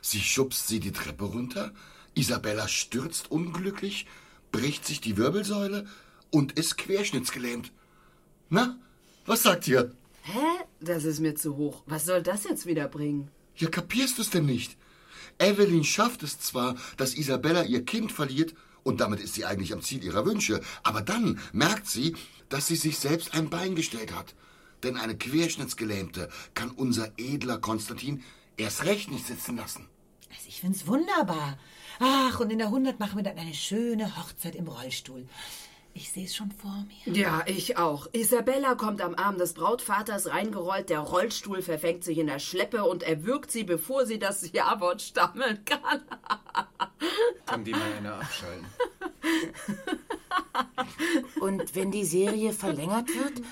Sie schubst sie die Treppe runter, Isabella stürzt unglücklich, bricht sich die Wirbelsäule und ist querschnittsgelähmt. Na, was sagt ihr?
Hä? Das ist mir zu hoch. Was soll das jetzt wieder bringen?
Ja, kapierst du's denn nicht? Evelyn schafft es zwar, dass Isabella ihr Kind verliert, und damit ist sie eigentlich am Ziel ihrer Wünsche, aber dann merkt sie, dass sie sich selbst ein Bein gestellt hat. Denn eine Querschnittsgelähmte kann unser edler Konstantin erst recht nicht sitzen lassen.
Also ich find's wunderbar. Ach, und in der 100 machen wir dann eine schöne Hochzeit im Rollstuhl. Ich sehe es schon vor mir.
Ja, ich auch. Isabella kommt am Arm des Brautvaters reingerollt, der Rollstuhl verfängt sich in der Schleppe und erwürgt sie, bevor sie das Ja-Wort stammeln kann.
Kann die mal eine abschalten.
Und wenn die Serie verlängert wird,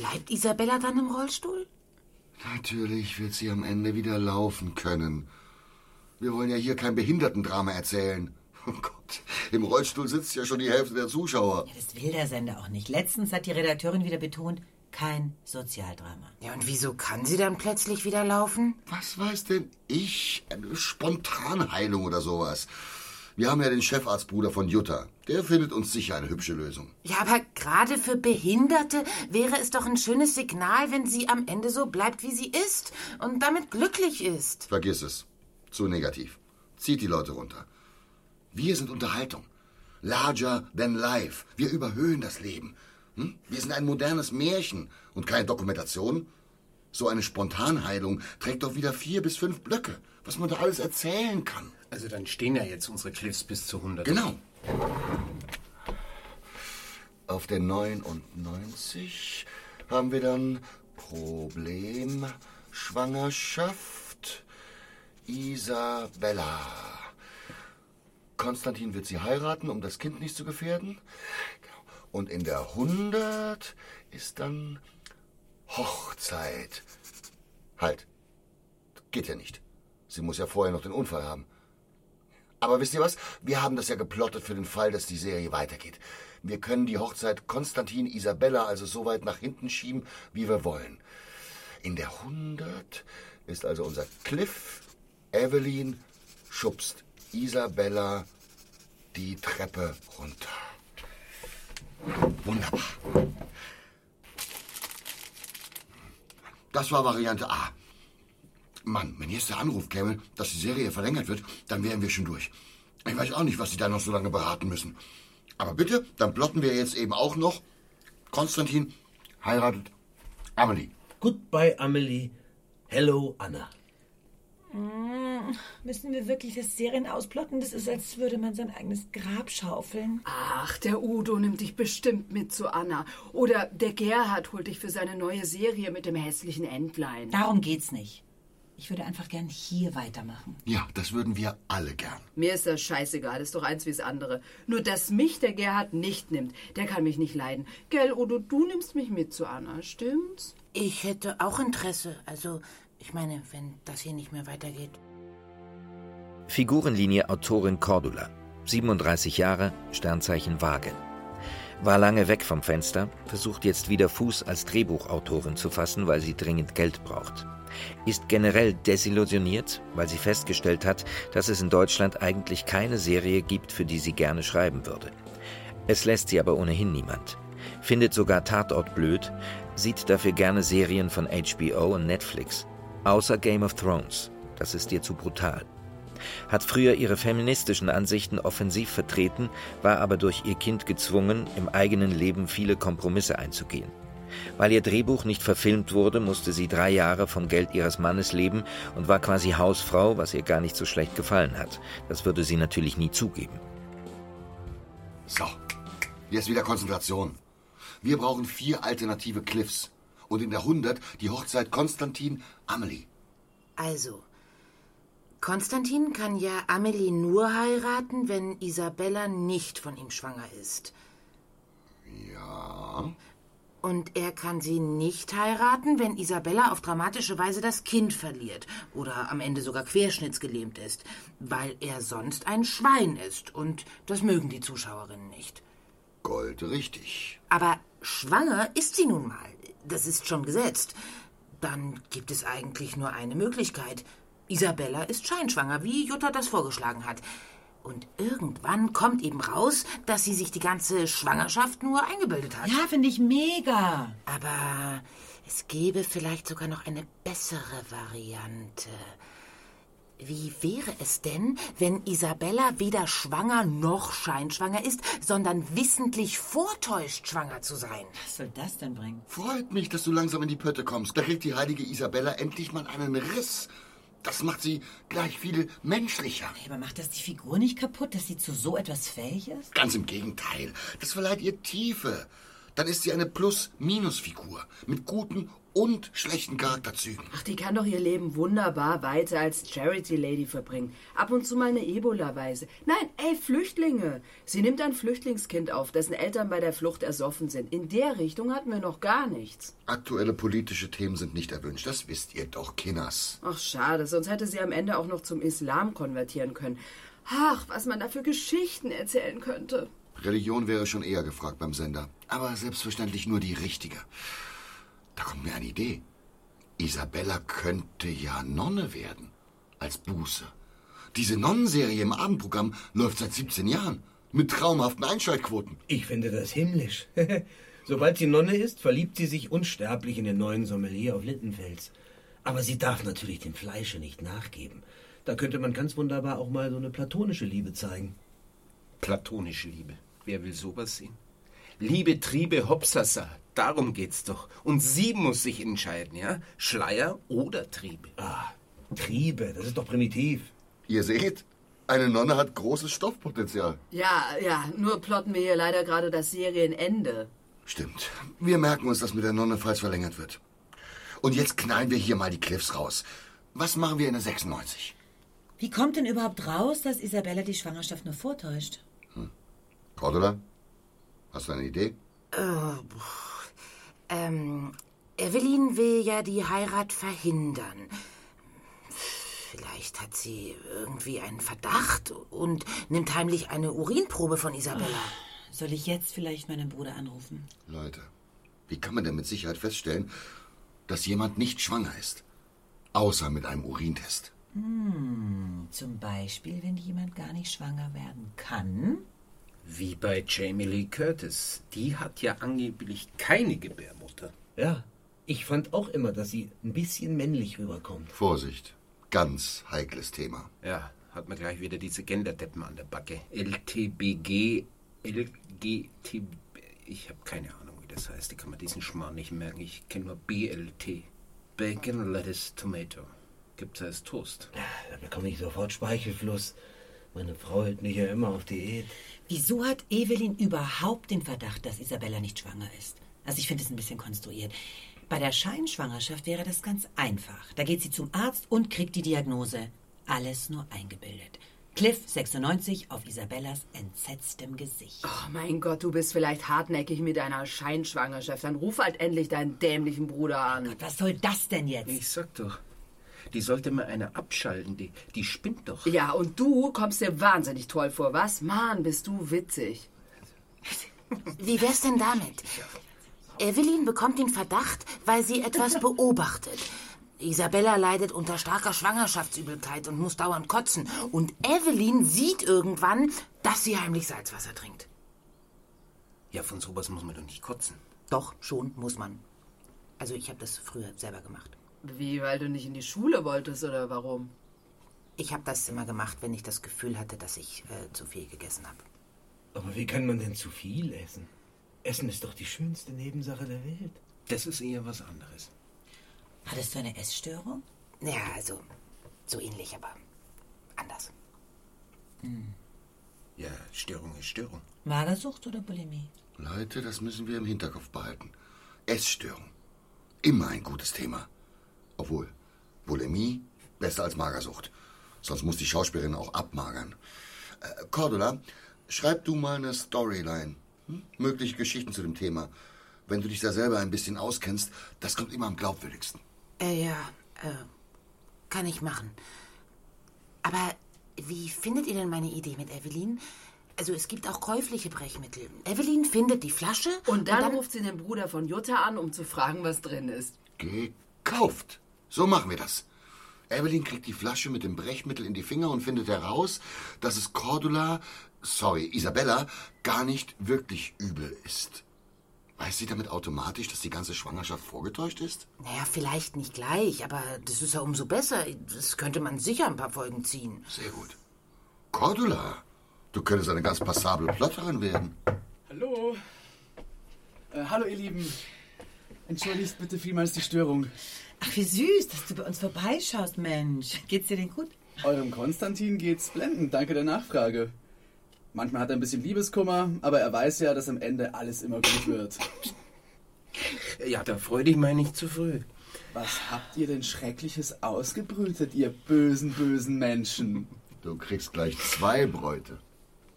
bleibt Isabella dann im Rollstuhl?
Natürlich wird sie am Ende wieder laufen können. Wir wollen ja hier kein Behindertendrama erzählen. Oh Gott, im Rollstuhl sitzt ja schon die Hälfte der Zuschauer.
Das will der Sender auch nicht. Letztens hat die Redakteurin wieder betont, kein Sozialdrama.
Ja, und wieso kann sie dann plötzlich wieder laufen?
Was weiß denn ich? Eine Spontanheilung oder sowas. Wir haben ja den Chefarztbruder von Jutta. Der findet uns sicher eine hübsche Lösung.
Ja, aber gerade für Behinderte wäre es doch ein schönes Signal, wenn sie am Ende so bleibt, wie sie ist und damit glücklich ist.
Vergiss es. Zu negativ. Zieht die Leute runter. Wir sind Unterhaltung. Larger than life. Wir überhöhen das Leben. Hm? Wir sind ein modernes Märchen und keine Dokumentation. So eine Spontanheilung trägt doch wieder vier bis fünf Blöcke, was man da alles erzählen kann.
Also dann stehen ja jetzt unsere Cliffs bis zu 100.
Genau. Auf der 99 haben wir dann Problem Schwangerschaft Isabella. Konstantin wird sie heiraten, um das Kind nicht zu gefährden. Und in der 100 ist dann Hochzeit. Halt. Geht ja nicht. Sie muss ja vorher noch den Unfall haben. Aber wisst ihr was? Wir haben das ja geplottet für den Fall, dass die Serie weitergeht. Wir können die Hochzeit Konstantin Isabella also so weit nach hinten schieben, wie wir wollen. In der 100 ist also unser Cliff, Evelyn schubst Isabella die Treppe runter. Wunderbar. Das war Variante A. Mann, wenn jetzt der Anruf käme, dass die Serie verlängert wird, dann wären wir schon durch. Ich weiß auch nicht, was Sie da noch so lange beraten müssen. Aber bitte, dann plotten wir jetzt eben auch noch. Konstantin heiratet Amelie.
Goodbye, Amelie. Hello, Anna.
Mm, müssen wir wirklich das Serien ausplotten? Das ist, als würde man sein eigenes Grab schaufeln.
Ach, der Udo nimmt dich bestimmt mit zu Anna. Oder der Gerhard holt dich für seine neue Serie mit dem hässlichen Entlein.
Darum geht's nicht. Ich würde einfach gern hier weitermachen.
Ja, das würden wir alle gern.
Mir ist das scheißegal, ist doch eins wie das andere. Nur, dass mich der Gerhard nicht nimmt, der kann mich nicht leiden. Gell, Udo, du nimmst mich mit zu Anna, stimmt's?
Ich hätte auch Interesse. Also, ich meine, wenn das hier nicht mehr weitergeht.
Figurenlinie Autorin Cordula. 37 Jahre, Sternzeichen Waage. War lange weg vom Fenster, versucht jetzt wieder Fuß als Drehbuchautorin zu fassen, weil sie dringend Geld braucht. Ist generell desillusioniert, weil sie festgestellt hat, dass es in Deutschland eigentlich keine Serie gibt, für die sie gerne schreiben würde. Es lässt sie aber ohnehin niemand. Findet sogar Tatort blöd, sieht dafür gerne Serien von HBO und Netflix. Außer Game of Thrones. Das ist ihr zu brutal. Hat früher ihre feministischen Ansichten offensiv vertreten, war aber durch ihr Kind gezwungen, im eigenen Leben viele Kompromisse einzugehen. Weil ihr Drehbuch nicht verfilmt wurde, musste sie drei Jahre vom Geld ihres Mannes leben und war quasi Hausfrau, was ihr gar nicht so schlecht gefallen hat. Das würde sie natürlich nie zugeben.
So, jetzt wieder Konzentration. Wir brauchen vier alternative Cliffs. Und in der 100 die Hochzeit Konstantin Amelie.
Also, Konstantin kann ja Amelie nur heiraten, wenn Isabella nicht von ihm schwanger ist.
Ja.
Und er kann sie nicht heiraten, wenn Isabella auf dramatische Weise das Kind verliert oder am Ende sogar querschnittsgelähmt ist, weil er sonst ein Schwein ist und das mögen die Zuschauerinnen nicht.
Gold richtig.
Aber schwanger ist sie nun mal. Das ist schon gesetzt. Dann gibt es eigentlich nur eine Möglichkeit. Isabella ist scheinschwanger, wie Jutta das vorgeschlagen hat. Und irgendwann kommt eben raus, dass sie sich die ganze Schwangerschaft nur eingebildet hat.
Ja, finde ich mega.
Aber es gäbe vielleicht sogar noch eine bessere Variante. Wie wäre es denn, wenn Isabella weder schwanger noch scheinschwanger ist, sondern wissentlich vortäuscht, schwanger zu sein?
Was soll das denn bringen?
Freut mich, dass du langsam in die Pötte kommst. Da kriegt die heilige Isabella endlich mal einen Riss. Das macht sie gleich viel menschlicher.
Aber macht das die Figur nicht kaputt, dass sie zu so etwas fähig ist?
Ganz im Gegenteil. Das verleiht ihr Tiefe. Dann ist sie eine Plus-Minus-Figur mit guten und schlechten Charakterzügen.
Ach, die kann doch ihr Leben wunderbar weiter als Charity Lady verbringen. Ab und zu mal eine Ebola-Weise. Nein, ey, Flüchtlinge. Sie nimmt ein Flüchtlingskind auf, dessen Eltern bei der Flucht ersoffen sind. In der Richtung hatten wir noch gar nichts.
Aktuelle politische Themen sind nicht erwünscht. Das wisst ihr doch, Kinners.
Ach, schade. Sonst hätte sie am Ende auch noch zum Islam konvertieren können. Ach, was man da für Geschichten erzählen könnte.
Religion wäre schon eher gefragt beim Sender. Aber selbstverständlich nur die richtige. Da kommt mir eine Idee. Isabella könnte ja Nonne werden. Als Buße. Diese Nonnenserie im Abendprogramm läuft seit 17 Jahren. Mit traumhaften Einschaltquoten.
Ich finde das himmlisch. Sobald sie Nonne ist, verliebt sie sich unsterblich in den neuen Sommelier auf Lindenfels. Aber sie darf natürlich dem Fleische nicht nachgeben. Da könnte man ganz wunderbar auch mal so eine platonische Liebe zeigen.
Platonische Liebe. Wer will sowas sehen? Liebe Triebe Hopsasa, darum geht's doch. Und sie muss sich entscheiden, ja? Schleier oder Triebe.
Ah, Triebe, das ist doch primitiv.
Ihr seht, eine Nonne hat großes Stoffpotenzial.
Ja, ja, nur plotten wir hier leider gerade das Serienende.
Stimmt. Wir merken uns das mit der Nonne, falls verlängert wird. Und jetzt knallen wir hier mal die Cliffs raus. Was machen wir in der 96?
Wie kommt denn überhaupt raus, dass Isabella die Schwangerschaft nur vortäuscht?
Cordula? Hast du eine Idee?
Äh, ähm, Evelyn will ja die Heirat verhindern. Vielleicht hat sie irgendwie einen Verdacht und nimmt heimlich eine Urinprobe von Isabella.
Soll ich jetzt vielleicht meinen Bruder anrufen?
Leute, wie kann man denn mit Sicherheit feststellen, dass jemand nicht schwanger ist? Außer mit einem Urintest.
Hm, zum Beispiel, wenn jemand gar nicht schwanger werden kann.
Wie bei Jamie Lee Curtis. Die hat ja angeblich keine Gebärmutter.
Ja, ich fand auch immer, dass sie ein bisschen männlich rüberkommt.
Vorsicht, ganz heikles Thema.
Ja, hat man gleich wieder diese Genderdeppen an der Backe. LTBG, LGT. Ich habe keine Ahnung, wie das heißt. Ich kann mir diesen Schmarrn nicht merken. Ich kenne nur BLT. Bacon, Lettuce, Tomato. Gibt's als Toast.
Da bekomme ich sofort Speichelfluss. Meine Frau hält mich ja immer auf Diät.
Wieso hat Evelyn überhaupt den Verdacht, dass Isabella nicht schwanger ist? Also ich finde es ein bisschen konstruiert. Bei der Scheinschwangerschaft wäre das ganz einfach. Da geht sie zum Arzt und kriegt die Diagnose. Alles nur eingebildet. Cliff 96 auf Isabellas entsetztem Gesicht.
Oh mein Gott, du bist vielleicht hartnäckig mit deiner Scheinschwangerschaft. Dann ruf halt endlich deinen dämlichen Bruder an.
Gott, was soll das denn jetzt?
Ich sag doch, die sollte mal eine abschalten. Die, die spinnt doch.
Ja, und du kommst dir wahnsinnig toll vor, was? Mann, bist du witzig.
Wie wär's denn damit? Evelyn bekommt den Verdacht, weil sie etwas beobachtet. Isabella leidet unter starker Schwangerschaftsübelkeit und muss dauernd kotzen. Und Evelyn sieht irgendwann, dass sie heimlich Salzwasser trinkt.
Ja, von sowas muss man doch nicht kotzen.
Doch, schon muss man. Also ich habe das früher selber gemacht.
Wie, weil du nicht in die Schule wolltest oder warum?
Ich habe das immer gemacht, wenn ich das Gefühl hatte, dass ich äh, zu viel gegessen habe.
Aber wie kann man denn zu viel essen? Essen ist doch die schönste Nebensache der Welt.
Das ist eher was anderes.
Hattest du eine Essstörung?
Ja, also so ähnlich, aber anders.
Hm.
Ja, Störung ist Störung.
Magersucht oder Bulimie?
Leute, das müssen wir im Hinterkopf behalten. Essstörung. Immer ein gutes Thema. Obwohl, Bulimie besser als Magersucht. Sonst muss die Schauspielerin auch abmagern. Äh, Cordula, schreib du mal eine Storyline. Hm? Mögliche Geschichten zu dem Thema. Wenn du dich da selber ein bisschen auskennst, das kommt immer am glaubwürdigsten.
Äh, ja, äh, kann ich machen. Aber wie findet ihr denn meine Idee mit Evelyn? Also es gibt auch käufliche Brechmittel. Evelyn findet die Flasche
Und dann, ruft sie den Bruder von Jutta an, um zu fragen, was drin ist.
Gekauft. So machen wir das. Evelyn kriegt die Flasche mit dem Brechmittel in die Finger und findet heraus, dass es Cordula, sorry, Isabella, gar nicht wirklich übel ist. Weiß sie damit automatisch, dass die ganze Schwangerschaft vorgetäuscht ist?
Naja, vielleicht nicht gleich, aber das ist ja umso besser. Das könnte man sicher ein paar Folgen ziehen.
Sehr gut. Cordula, du könntest eine ganz passable Plotterin werden.
Hallo. Äh, hallo, ihr Lieben. Entschuldigt bitte vielmals die Störung.
Ach, wie süß, dass du bei uns vorbeischaust, Mensch. Geht's dir denn gut?
Eurem Konstantin geht's blendend, danke der Nachfrage. Manchmal hat er ein bisschen Liebeskummer, aber er weiß ja, dass am Ende alles immer gut wird.
Ja, da freu dich mal nicht zu früh.
Was habt ihr denn Schreckliches ausgebrütet, ihr bösen, bösen Menschen?
Du kriegst gleich zwei Bräute.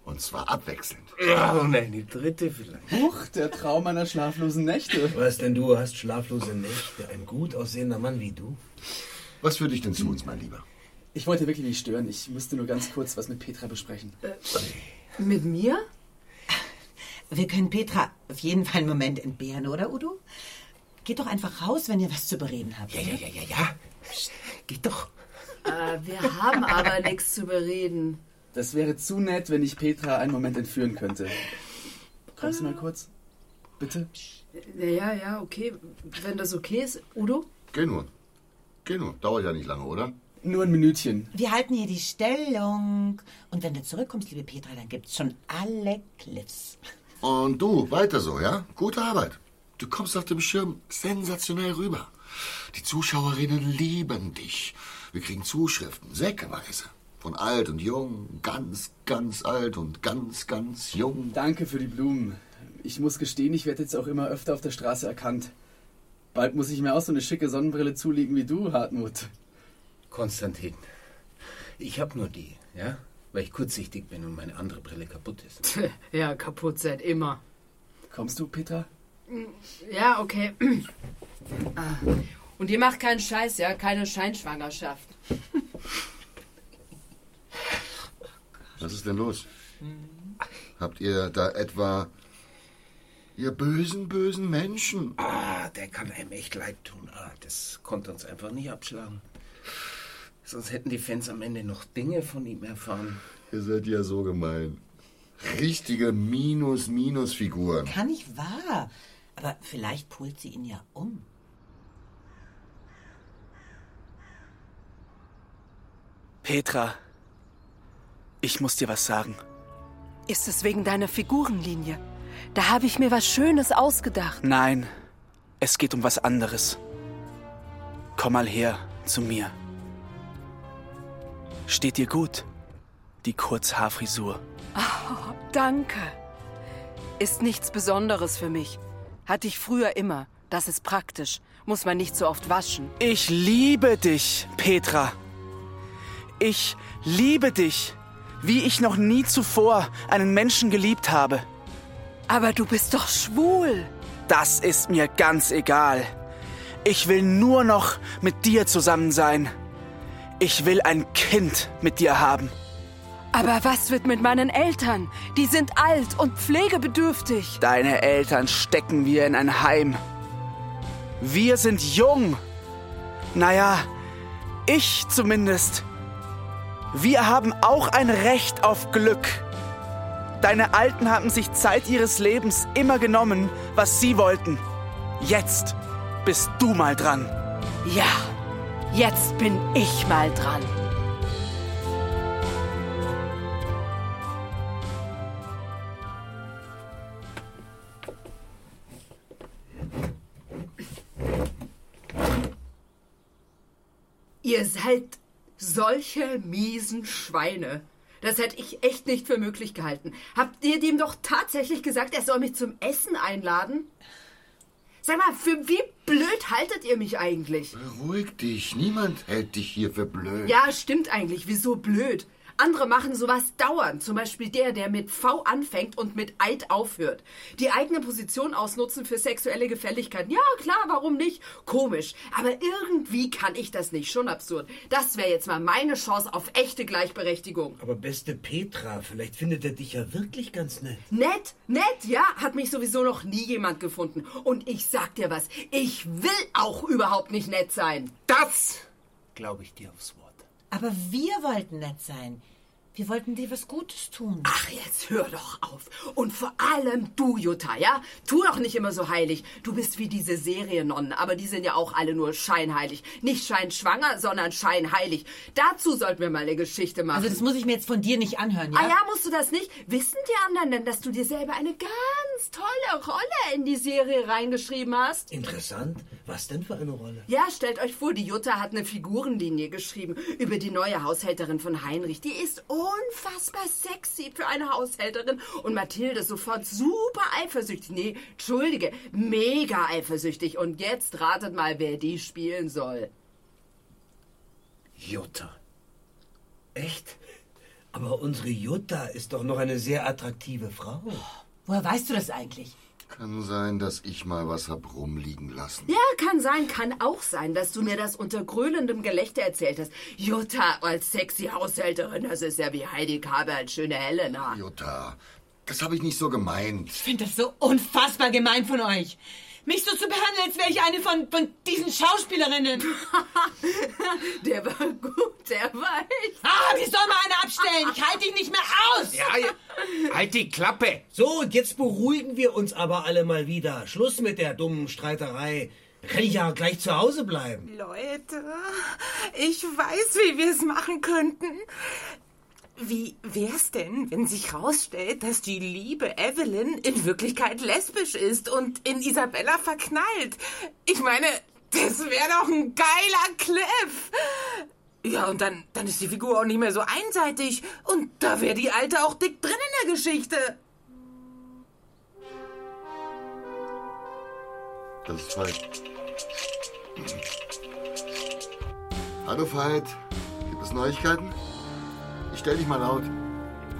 Und zwar abwechselnd.
Oh nein, die dritte vielleicht.
Huch, der Traum meiner schlaflosen Nächte.
Was denn du hast schlaflose Nächte? Ein gut aussehender Mann wie du?
Was führt dich denn zu uns, mein Lieber?
Ich wollte wirklich nicht stören. Ich musste nur ganz kurz was mit Petra besprechen.
Mit mir?
Wir können Petra auf jeden Fall einen Moment entbehren, oder, Udo? Geht doch einfach raus, wenn ihr was zu bereden habt.
Ja, ja, ja, ja, ja. Geht doch.
Äh, wir haben aber nichts zu bereden.
Das wäre zu nett, wenn ich Petra einen Moment entführen könnte. Kommst du mal kurz? Bitte?
Ja, ja, ja, okay. Wenn das okay ist, Udo?
Geh nur. Geh nur. Dauert ja nicht lange, oder?
Nur ein Minütchen.
Wir halten hier die Stellung. Und wenn du zurückkommst, liebe Petra, dann gibt's schon alle Cliffs.
Und du, weiter so, ja? Gute Arbeit. Du kommst auf dem Schirm sensationell rüber. Die Zuschauerinnen lieben dich. Wir kriegen Zuschriften, säckeweise. Von alt und jung, ganz, ganz alt und ganz, ganz jung.
Danke für die Blumen. Ich muss gestehen, ich werde jetzt auch immer öfter auf der Straße erkannt. Bald muss ich mir auch so eine schicke Sonnenbrille zulegen wie du, Hartmut.
Konstantin, ich hab nur die, ja? Weil ich kurzsichtig bin und meine andere Brille kaputt ist.
Ja, kaputt seit immer.
Kommst du, Petra?
Ja, okay. Ah. Und ihr macht keinen Scheiß, ja? Keine Scheinschwangerschaft.
Was ist denn los? Habt ihr da etwa... Ihr bösen, bösen Menschen?
Ah, der kann einem echt leid tun. Ah, das konnte uns einfach nie abschlagen. Sonst hätten die Fans am Ende noch Dinge von ihm erfahren.
Ihr seid ja so gemein. Richtige Minus-Minus-Figuren.
Kann nicht wahr. Aber vielleicht pult sie ihn ja um.
Petra, ich muss dir was sagen.
Ist es wegen deiner Figurenlinie? Da habe ich mir was Schönes ausgedacht.
Nein, es geht um was anderes. Komm mal her zu mir. Steht dir gut, die Kurzhaarfrisur.
Oh, danke. Ist nichts Besonderes für mich. Hatte ich früher immer. Das ist praktisch. Muss man nicht so oft waschen.
Ich liebe dich, Petra. Ich liebe dich, wie ich noch nie zuvor einen Menschen geliebt habe.
Aber du bist doch schwul.
Das ist mir ganz egal. Ich will nur noch mit dir zusammen sein. Ich will ein Kind mit dir haben.
Aber was wird mit meinen Eltern? Die sind alt und pflegebedürftig.
Deine Eltern stecken wir in ein Heim. Wir sind jung. Naja, ich zumindest. Wir haben auch ein Recht auf Glück. Deine Alten haben sich Zeit ihres Lebens immer genommen, was sie wollten. Jetzt bist du mal dran.
Ja, jetzt bin ich mal dran.
Ihr seid solche miesen Schweine. Das hätte ich echt nicht für möglich gehalten. Habt ihr dem doch tatsächlich gesagt, er soll mich zum Essen einladen? Sag mal, für wie blöd haltet ihr mich eigentlich?
Beruhig dich. Niemand hält dich hier für blöd.
Ja, stimmt eigentlich. Wieso blöd? Andere machen sowas dauernd. Zum Beispiel der, der mit V anfängt und mit Eid aufhört. Die eigene Position ausnutzen für sexuelle Gefälligkeiten. Ja, klar, warum nicht? Komisch. Aber irgendwie kann ich das nicht. Schon absurd. Das wäre jetzt mal meine Chance auf echte Gleichberechtigung.
Aber beste Petra, vielleicht findet er dich ja wirklich ganz nett.
Nett, nett, ja, hat mich sowieso noch nie jemand gefunden. Und ich sag dir was, ich will auch überhaupt nicht nett sein.
Das glaube ich dir aufs Wort.
Aber wir wollten nett sein. Wir wollten dir was Gutes tun.
Ach, jetzt hör doch auf. Und vor allem du, Jutta, ja? Tu doch nicht immer so heilig. Du bist wie diese Seriennonnen, aber die sind ja auch alle nur scheinheilig. Nicht scheinschwanger, sondern scheinheilig. Dazu sollten wir mal eine Geschichte machen.
Also das muss ich mir jetzt von dir nicht anhören, ja?
Ah ja, musst du das nicht? Wissen die anderen denn, dass du dir selber eine ganz tolle Rolle in die Serie reingeschrieben hast?
Interessant. Was denn für eine Rolle?
Ja, stellt euch vor, die Jutta hat eine Figurenlinie geschrieben über die neue Haushälterin von Heinrich. Die ist unfassbar sexy für eine Haushälterin. Und Mathilde sofort super eifersüchtig. Nee, entschuldige, mega eifersüchtig. Und jetzt ratet mal, wer die spielen soll.
Jutta. Echt?
Aber unsere Jutta ist doch noch eine sehr attraktive Frau.
Woher weißt du das eigentlich?
Kann sein, dass ich mal was hab rumliegen lassen.
Ja, kann sein, kann auch sein, dass du mir das unter gröhlendem Gelächter erzählt hast. Jutta als sexy Haushälterin, das ist ja wie Heidi Kabel als schöne Helena.
Jutta, das habe ich nicht so gemeint.
Ich finde das so unfassbar gemein von euch. Mich so zu behandeln, als wäre ich eine von, von diesen Schauspielerinnen.
der war gut, der war echt.
Ah, wie soll man eine abstellen? Ich halte ihn nicht mehr aus.
Ja, ja. Halt die Klappe. So, und jetzt beruhigen wir uns aber alle mal wieder. Schluss mit der dummen Streiterei. Da kann ich ja gleich zu Hause bleiben.
Leute, ich weiß, wie wir es machen könnten. Wie wär's denn, wenn sich rausstellt, dass die liebe Evelyn in Wirklichkeit lesbisch ist und in Isabella verknallt? Ich meine, das wäre doch ein geiler Cliff. Ja, und dann, dann ist die Figur auch nicht mehr so einseitig. Und da wäre die Alte auch dick drin in der Geschichte.
Das ist Veit. Hallo Veit. Gibt es Neuigkeiten? Ich stell dich mal laut.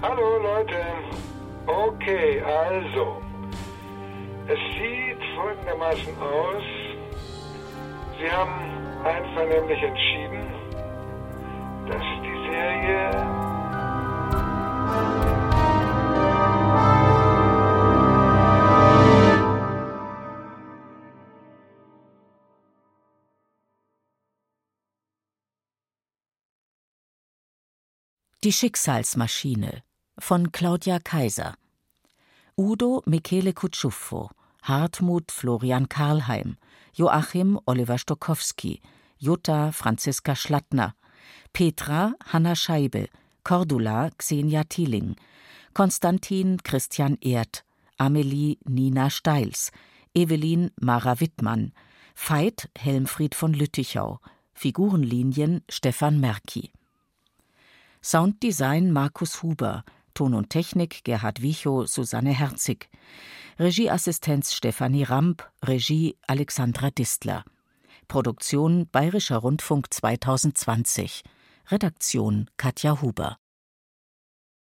Hallo Leute. Okay, also. Es sieht folgendermaßen aus. Sie haben einvernehmlich entschieden, dass die Serie
Die Schicksalsmaschine von Claudia Kaiser. Udo Michele Kutschuffo, Hartmut Florian Karlheim, Joachim Oliver Stokowski, Jutta Franziska Schlattner, Petra Hanna Scheibe, Cordula Xenia Thieling, Konstantin Christian Erd, Amelie Nina Steils, Evelyn Mara Wittmann, Veit Helmfried von Lüttichau, Figurenlinien Stefan Merki. Sounddesign Markus Huber, Ton und Technik Gerhard Wichow, Susanne Herzig, Regieassistenz Stefanie Ramp, Regie Alexandra Distler. Produktion Bayerischer Rundfunk 2020. Redaktion Katja Huber